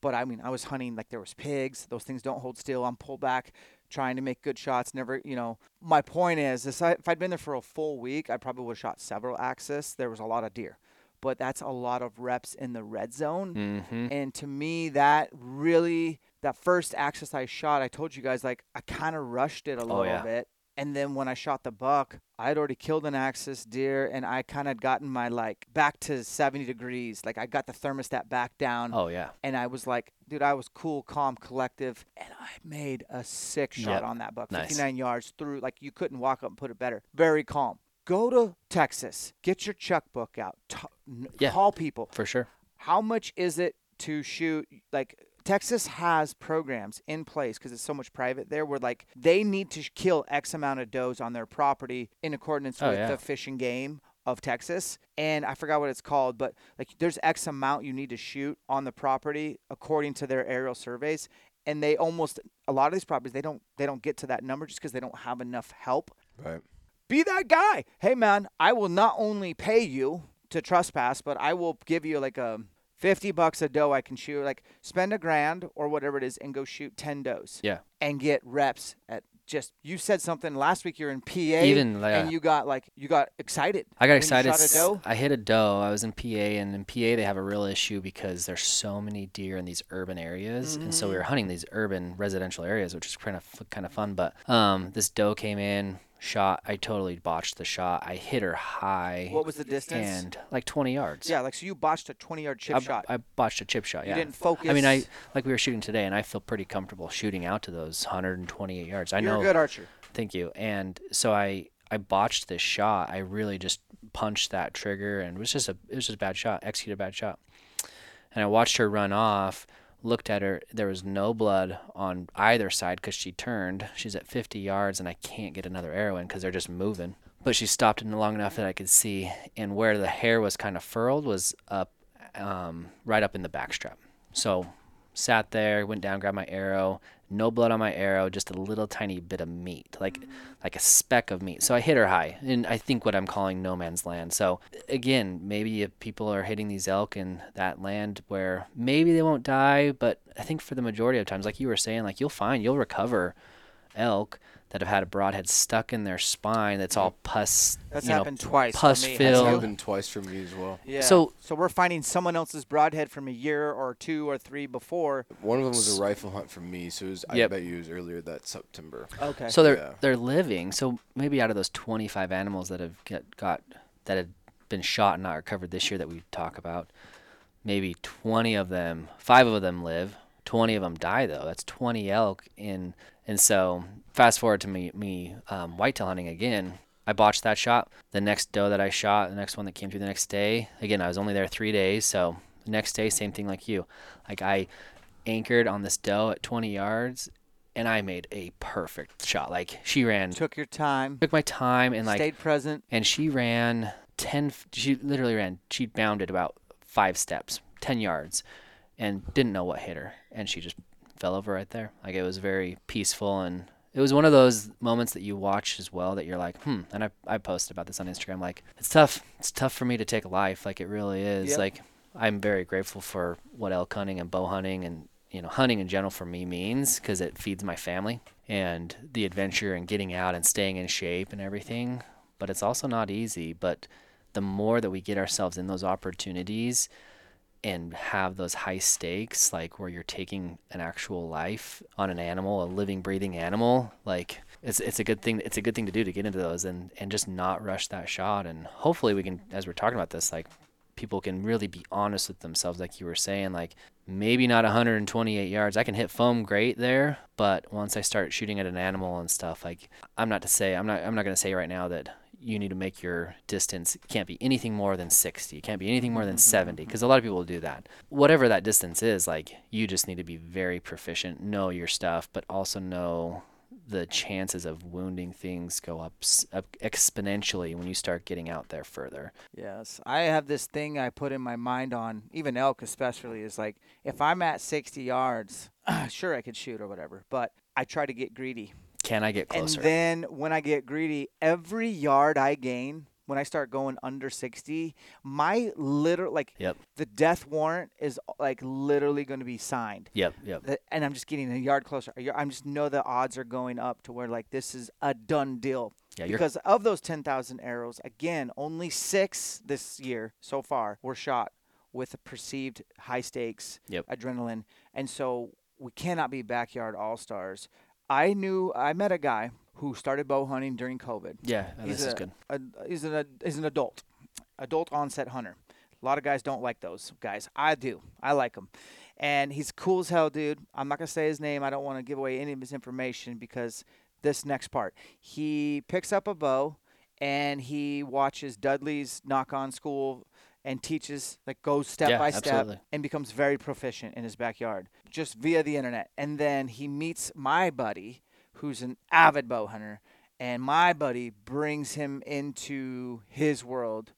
but I mean, I was hunting like there was pigs. Those things don't hold still. I'm pulled back, trying to make good shots. Never, you know. My point is, is if I'd been there for a full week, I probably would have shot several axis. There was a lot of deer but that's a lot of reps in the red zone. mm-hmm. And to me, that really, that first axis I shot, I told you guys, like, I kind of rushed it a little yeah. bit. And then when I shot the buck, I had already killed an axis deer and I kind of gotten my like back to 70 degrees. Like I got the thermostat back down. Oh yeah. And I was like, dude, I was cool, calm, collective. And I made a sick shot Yep. on that buck. Nice. 59 yards through. Like you couldn't walk up and put it better. Very calm. Go to Texas. Get your checkbook out. T- n- Yeah. Call people For sure. how much is it to shoot like Texas has programs in place because it's so much private there where like they need to kill X amount of does on their property in accordance Oh, with yeah. the fishing game of Texas. And I forgot what it's called, but like there's X amount you need to shoot on the property according to their aerial surveys. And they almost a lot of these properties they don't they don't get to that number just because they don't have enough help Right. Be that guy. Hey man, I will not only pay you to trespass, but I will give you like a 50 bucks a doe I can shoot. Like spend a grand or whatever it is and go shoot 10 does Yeah. and get reps at just you said something last week you're in PA Even, uh, and you got like you got excited. I got excited. I hit a doe. I was in PA, and in PA they have a real issue because there's so many deer in these urban areas, and so we Mm-hmm. were hunting these urban residential areas, which is kind of kind of fun. But um, this doe came in, shot. I totally botched the shot. I hit her high. What was the distance? And like 20 yards. yeah, like so you botched a 20 yard chip I, shot. I botched a chip shot. You Yeah. didn't focus. I mean, I like we were shooting today, and I feel pretty comfortable shooting out to those 128 yards. I you're know. a good archer. Thank you. And so I I botched this shot. I really just punched that trigger, and it was just a it was just a bad shot. Executed a bad shot. And I watched her run off. Looked at her. There was no blood on either side because she turned. She's at 50 yards, and I can't get another arrow in because they're just moving. But she stopped in long enough that I could see, and where the hair was kind of furled was up, um, right up in the backstrap. So sat there, went down, grabbed my arrow. No blood on my arrow, just a little tiny bit of meat, like like a speck of meat. So I hit her high, and I think what I'm calling no man's land. So again, maybe if people are hitting these elk in that land where maybe they won't die, but I think for the majority of times, like you were saying, like you'll find you'll recover elk that have had a broadhead stuck in their spine that's all pus. That's you know, happened twice for Pus me. Has filled. you? happened twice for me as well. Yeah. So- so we're finding someone else's broadhead from a year or two or three before. One of them was a rifle hunt for me, so it was, I bet you it was earlier that September. Okay. So they're Yeah. they're living. So maybe out of those 25 animals that have get, got that have been shot and not recovered this year that we talk about, maybe 20 of them, five of them live. 20 of them die though. That's 20 elk in. And so fast forward to me me um, whitetail hunting again. I botched that shot. The next doe that I shot, the next one that came through the next day. Again, I was only there three days, so the next day, same thing like you. Like I anchored on this doe at 20 yards, and I made a perfect shot. Like she ran, took, Took your time. Took my time, and like, stayed present. and she ran 10. She literally ran. She bounded about five steps, 10 yards, and didn't know what hit her, and she just fell over right there. Like it was very peaceful and. It was one of those moments that you watch as well that you're like, hmm. And I, I posted about this on Instagram. Like, it's tough. It's tough for me to take life. Like, it really is. Yep. Like, I'm very grateful for what elk hunting and bow hunting and you know hunting in general for me means because it feeds my family and the adventure and getting out and staying in shape and everything. But it's also not easy. But the more that we get ourselves in those opportunities and have those high stakes, like where you're taking an actual life on an animal, a living, breathing animal, like it's it's a good thing. It's a good thing to do to get into those and and just not rush that shot. And hopefully we can, as we're talking about this, like people can really be honest with themselves, like you were saying, like maybe not 128 yards. I can hit foam great there, but once I start shooting at an animal and stuff, like I'm not to say, I'm not, I'm not gonna say right now that you need to make your distance can't be anything more than 60 it can't be anything more than mm-hmm. 70 mm-hmm. because a lot of people do that. Whatever that distance is like you just need to be very proficient know your stuff but also know the chances of wounding things go up, up exponentially when you start getting out there further. Yes, I have this thing I put in my mind on even elk especially is like if I'm at 60 yards, sure I could shoot or whatever, but I try to get greedy. Can i get closer And then when I get greedy, every yard I gain when I start going under 60, my literal like Yep. the death warrant is like literally going to be signed. yep yep and I'm just getting a yard closer. I'm just know the odds are going up to where like this is a done deal. Yeah, because of those 10,000 arrows, again, only six this year so far were shot with a perceived high stakes Yep. adrenaline, and so we cannot be backyard all stars. I knew I met a guy who started bow hunting during COVID. Yeah, He's this is good. a, he's an he's an adult, adult onset hunter. A lot of guys don't like those guys. I do. I like them, and he's cool as hell, dude. I'm not gonna say his name. I don't want to give away any of his information because this next part. He picks up a bow, and he watches Dudley's Nock On School and teaches like goes step Yeah, by step absolutely. and becomes very proficient in his backyard just via the internet. And then he meets my buddy, who's an avid bow hunter, and my buddy brings him into his world,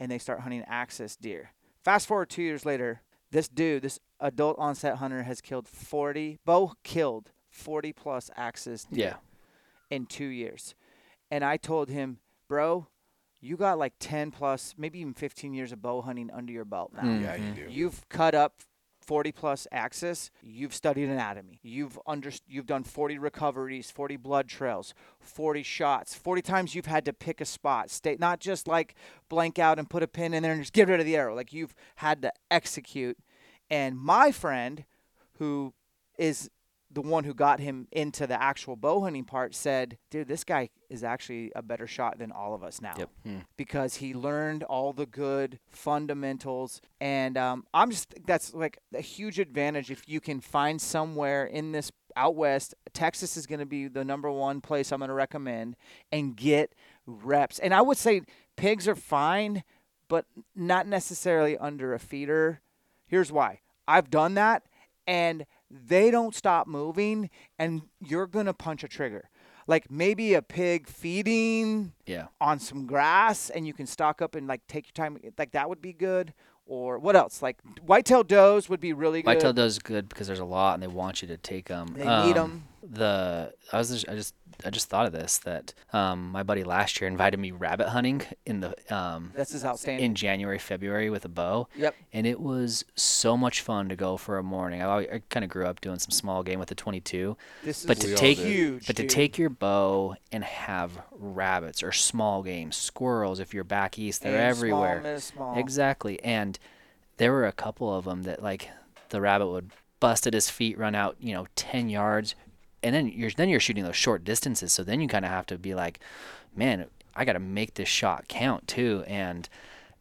and they start hunting axis deer. Fast forward two years later, this dude, this adult onset hunter, has killed 40, bow killed 40 plus axis deer Yeah. in two years. And I told him, bro, you got like 10 plus, maybe even 15 years of bow hunting under your belt now. Mm. Yeah, you mm-hmm. do. You've cut up 40 plus axis. You've studied anatomy. You've under, you've done 40 recoveries, 40 blood trails, 40 shots, 40 times you've had to pick a spot, stay not just like blank out and put a pin in there and just get rid of the arrow. Like you've had to execute. And my friend, who is the one who got him into the actual bow hunting part, said, "Dude, this guy is actually a better shot than all of us now." Yep. because he learned all the good fundamentals. And um, I'm just that's like a huge advantage if you can find somewhere in this out west. Texas is going to be the number one place I'm going to recommend and get reps. And I would say pigs are fine, but not necessarily under a feeder. Here's why. I've done that and they don't stop moving and you're going to punch a trigger. Like maybe a pig feeding Yeah. on some grass and you can stock up and like take your time like that would be good or what else like whitetail does would be really good Whitetail does good because there's a lot and they want you to take them. They need um, 'em. The I was just, I just I just thought of this that um, my buddy last year invited me rabbit hunting in the um, this is outstanding in January February with a bow. Yep. And it was so much fun to go for a morning. I, I kind of grew up doing some small game with a 22. this But to take did. huge but to take your bow and have rabbits or small game, squirrels if you're back east, they're Aim small, everywhere. miss small. Exactly. And there were a couple of them that like the rabbit would bust at his feet, run out, you know, 10 yards. And then you're then you're shooting those short distances. So then you kind of have to be like, man, I got to make this shot count too. And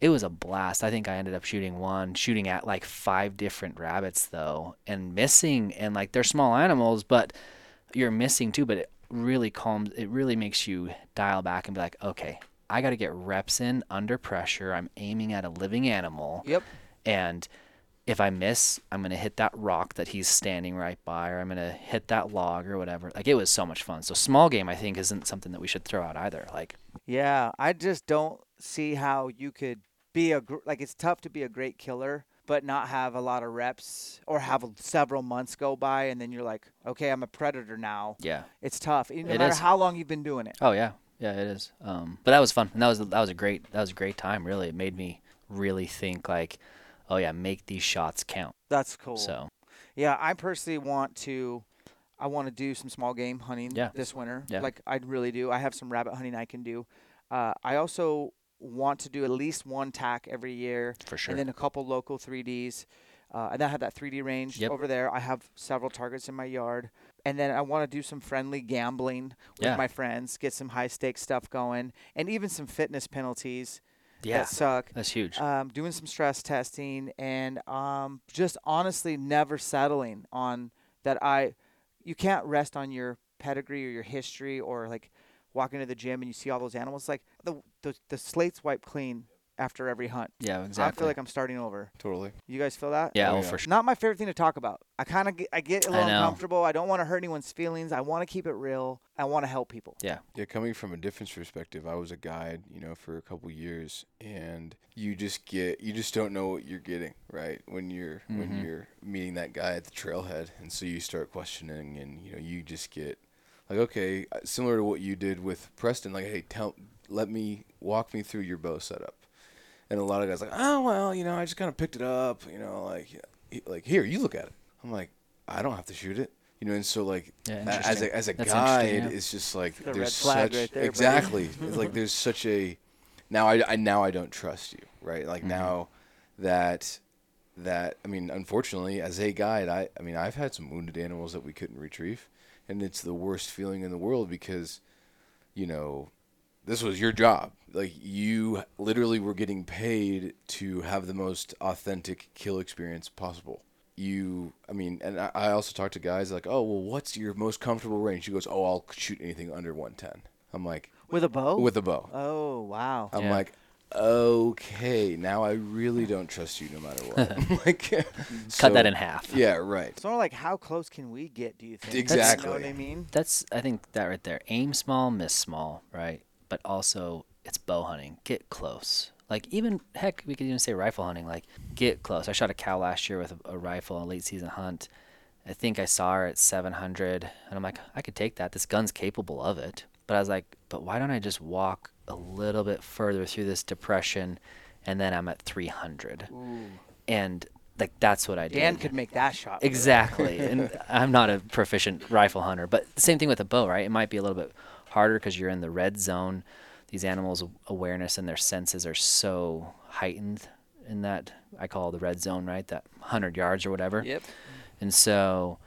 it was a blast. I think I ended up shooting one, shooting at like five different rabbits though, and missing. And like they're small animals, but you're missing too. But it really calms. It really makes you dial back and be like, okay, I got to get reps in under pressure. I'm aiming at a living animal. Yep. And if I miss, I'm gonna hit that rock that he's standing right by, or I'm gonna hit that log or whatever. Like it was so much fun. So small game, I think, isn't something that we should throw out either. Like yeah i just don't see how you could be a gr- like it's tough to be a great killer but not have a lot of reps or have several months go by and then you're like okay i'm a predator now yeah. it's tough no It matter is. how long you've been doing it Oh yeah, yeah, it is. Um, but that was fun, and that was that was a great that was a great time. Really, it made me really think like, oh yeah, make these shots count. that's cool So Yeah, I personally want to. I want to do some small game hunting Yeah. this winter. Yeah. Like I really do. I have some rabbit hunting I can do. Uh, I also want to do at least one TAC every year, for sure. and then a couple local 3ds. Uh, and I have that 3D range Yep. over there. I have several targets in my yard, and then I want to do some friendly gambling with Yeah. my friends, get some high stakes stuff going, and even some fitness penalties yeah, that suck that's huge. um, doing some stress testing and um, just honestly never settling on that I you can't rest on your pedigree or your history or like walking to the gym and you see all those animals like the the, the slate's wiped clean after every hunt. yeah, exactly. I feel like I'm starting over. Totally. You guys feel that? yeah, Oh, oh, yeah. for sure. Not my favorite thing to talk about. I kind of get, I get a I little know. uncomfortable. I don't want to hurt anyone's feelings. I want to keep it real. I want to help people. Yeah, Yeah, coming from a different perspective, I was a guide, you know, for a couple years, and you just get, you just don't know what you're getting, right? When you're when Mhm. you're meeting that guy at the trailhead, and so you start questioning, and you know, you just get like, okay, uh, similar to what you did with Preston, like, hey, tell, let me walk me through your bow setup, and a lot of guys like, oh well, you know, I just kind of picked it up, you know, like, like here, you look at it. I'm like, I don't have to shoot it. You know, and so like Yeah, as a as a That's guide, yeah. it's just like It's there's such right there, exactly. it's like there's such a now I, I now I don't trust you, right? Like Mm-hmm. now that that I mean, unfortunately, as a guide, I I mean I've had some wounded animals that we couldn't retrieve, and it's the worst feeling in the world because you know, this was your job. Like you literally were getting paid to have the most authentic kill experience possible. You, I mean, and I, I also talked to guys like, oh, well, what's your most comfortable range? He goes, oh, I'll shoot anything under 110. I'm like, With a bow? with a bow. Oh, wow. I'm Yeah. like, okay, now I really don't trust you no matter what. like, Cut that in half. Yeah, right. Sort of like, how close can we get, do you think? Exactly. You know what I mean? That's I think that right there. Aim small, miss small, right? But also it's bow hunting. Get close. Like even heck, we could even say rifle hunting. Like get close. I shot a cow last year with a, a rifle on a late season hunt. I think I saw her at 700, and I'm like, I could take that. This gun's capable of it. But I was like, but why don't I just walk a little bit further through this depression, and then I'm at 300, and like that's what I did. Dan could make that shot. Exactly. and I'm not a proficient rifle hunter, but the same thing with a bow, right? It might be a little bit harder because you're in the red zone. These animals' awareness and their senses are so heightened in that I call the red zone, right? That 100 yards or whatever. Yep. And so,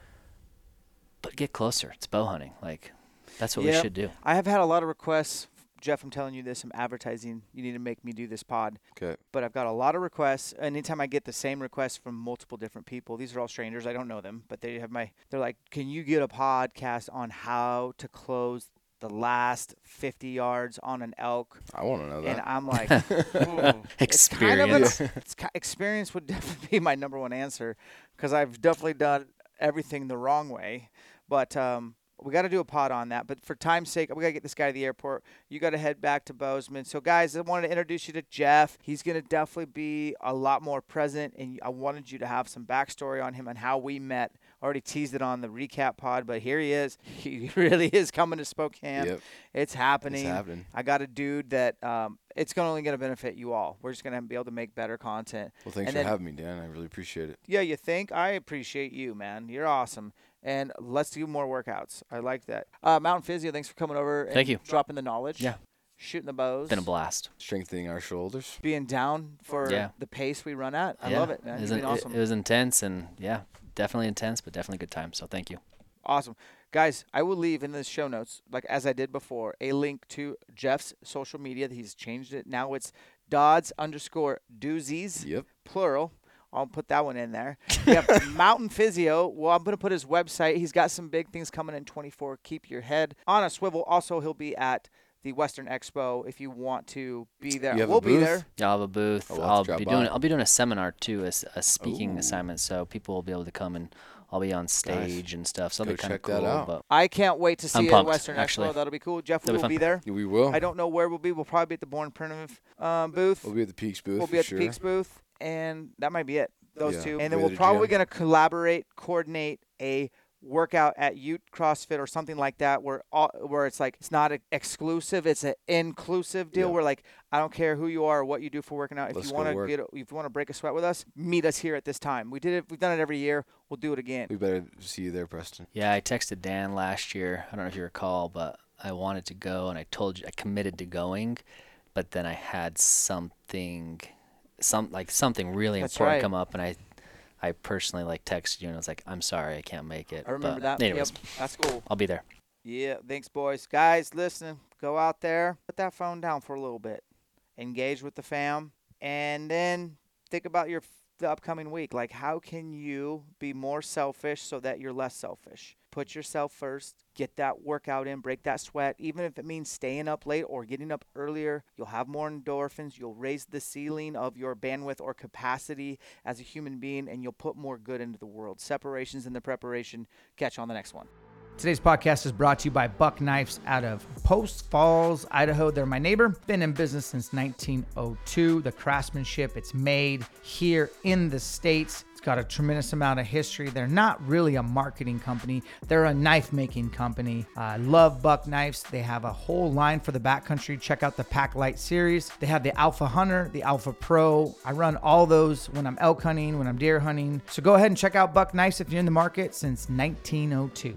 but get closer. It's bow hunting. Like, that's what we should do. I have had a lot of requests. Jeff, I'm telling you this, I'm advertising. You need to make me do this pod. Okay. But I've got a lot of requests. Anytime I get the same requests from multiple different people, these are all strangers. I don't know them, but they have my. They're like, "Can you get a podcast on how to close the last 50 yards on an elk?" I want to know that. And. I'm like. It's kind of Experience. it's, experience would definitely be my number one answer because I've definitely done everything the wrong way. But um, we got to do a pod on that. But for time's sake, we got to get this guy to the airport. You got to head back to Bozeman. So, guys, I wanted to introduce you to Jeff. He's going to definitely be a lot more present. And I wanted you to have some backstory on him and how we met. Already teased it on the recap pod, but here he is. He really is coming to Spokane. Yep. It's happening. It's happening. I got a dude that um, it's gonna only going to benefit you all. We're just going to be able to make better content. Well, thanks And for then- having me, Dan. I really appreciate it. Yeah, you think? I appreciate you, man. You're awesome. And let's do more workouts. I like that. Uh, Mountain Physio, thanks for coming over. And Thank you. Dropping the knowledge. Yeah. Shooting the bows. Been a blast. Strengthening our shoulders. Being down for Yeah. the pace we run at. I Yeah. love it, man. It You've was, it- awesome. it was intense and yeah, definitely intense, but definitely good time. So thank you. Awesome. Guys, I will leave in the show notes, like as I did before, a link to Jeff's social media. He's changed it. Now it's Dodds underscore doozies, Yep. plural. I'll put that one in there. We have Mountain Physio. Well, I'm going to put his website. He's got some big things coming in 24. Keep your head on a swivel. Also, he'll be at the Western Expo if you want to be there. You have we'll be booth? there. Yeah, I'll have a booth. Oh, we'll have to I'll drop be doing. I'll be doing a seminar too, a speaking Ooh. assignment, so people will be able to come and I'll be on stage and stuff. So that'll be kind of cool. But I can't wait to see I'm you at pumped, Western actually. Expo. That'll be cool. Jeff That'll be will fun. be there. We will. I don't know where we'll be. We'll probably be at the Born Primitive um, booth. We'll be at the PEAX booth We'll be at sure. the PEAX booth, and that might be it. Those Yeah. two, and then be we're at probably going to collaborate, coordinate a workout at Ute CrossFit or something like that, where all, where it's like it's not a exclusive, it's an inclusive deal. Yeah. Where like I don't care who you are or what you do for working out. If Let's you want to get, if you want to break a sweat with us, meet us here at this time. We did it. We've done it every year. We'll do it again. We better see you there, Preston. yeah, I texted Dan last year. I don't know if you recall, but I wanted to go and I told you I committed to going, but then I had something, some like something really That's important right. come up, and I, I personally like texted you and I was like, I'm sorry, I can't make it. I remember but that. Anyways, Yep, that's cool. I'll be there. Yeah, thanks, boys. Guys, listen, go out there, put that phone down for a little bit, engage with the fam, and then think about your the upcoming week. Like, how can you be more selfish so that you're less selfish? Put yourself first. Get that workout in. Break that sweat. Even if it means staying up late or getting up earlier, you'll have more endorphins. You'll raise the ceiling of your bandwidth or capacity as a human being, and you'll put more good into the world. Separations in the preparation. Catch you on the next one. Today's podcast is brought to you by Buck Knives out of Post Falls, Idaho. They're my neighbor. Been in business since 1902. The craftsmanship, it's made here in the States. It's got a tremendous amount of history. They're not really a marketing company, they're a knife making company. I love Buck Knives. They have a whole line for the backcountry. Check out the Pack Light series. They have the Alpha Hunter, the Alpha Pro. I run all those when I'm elk hunting, when I'm deer hunting. So go ahead and check out Buck Knives if you're in the market since 1902.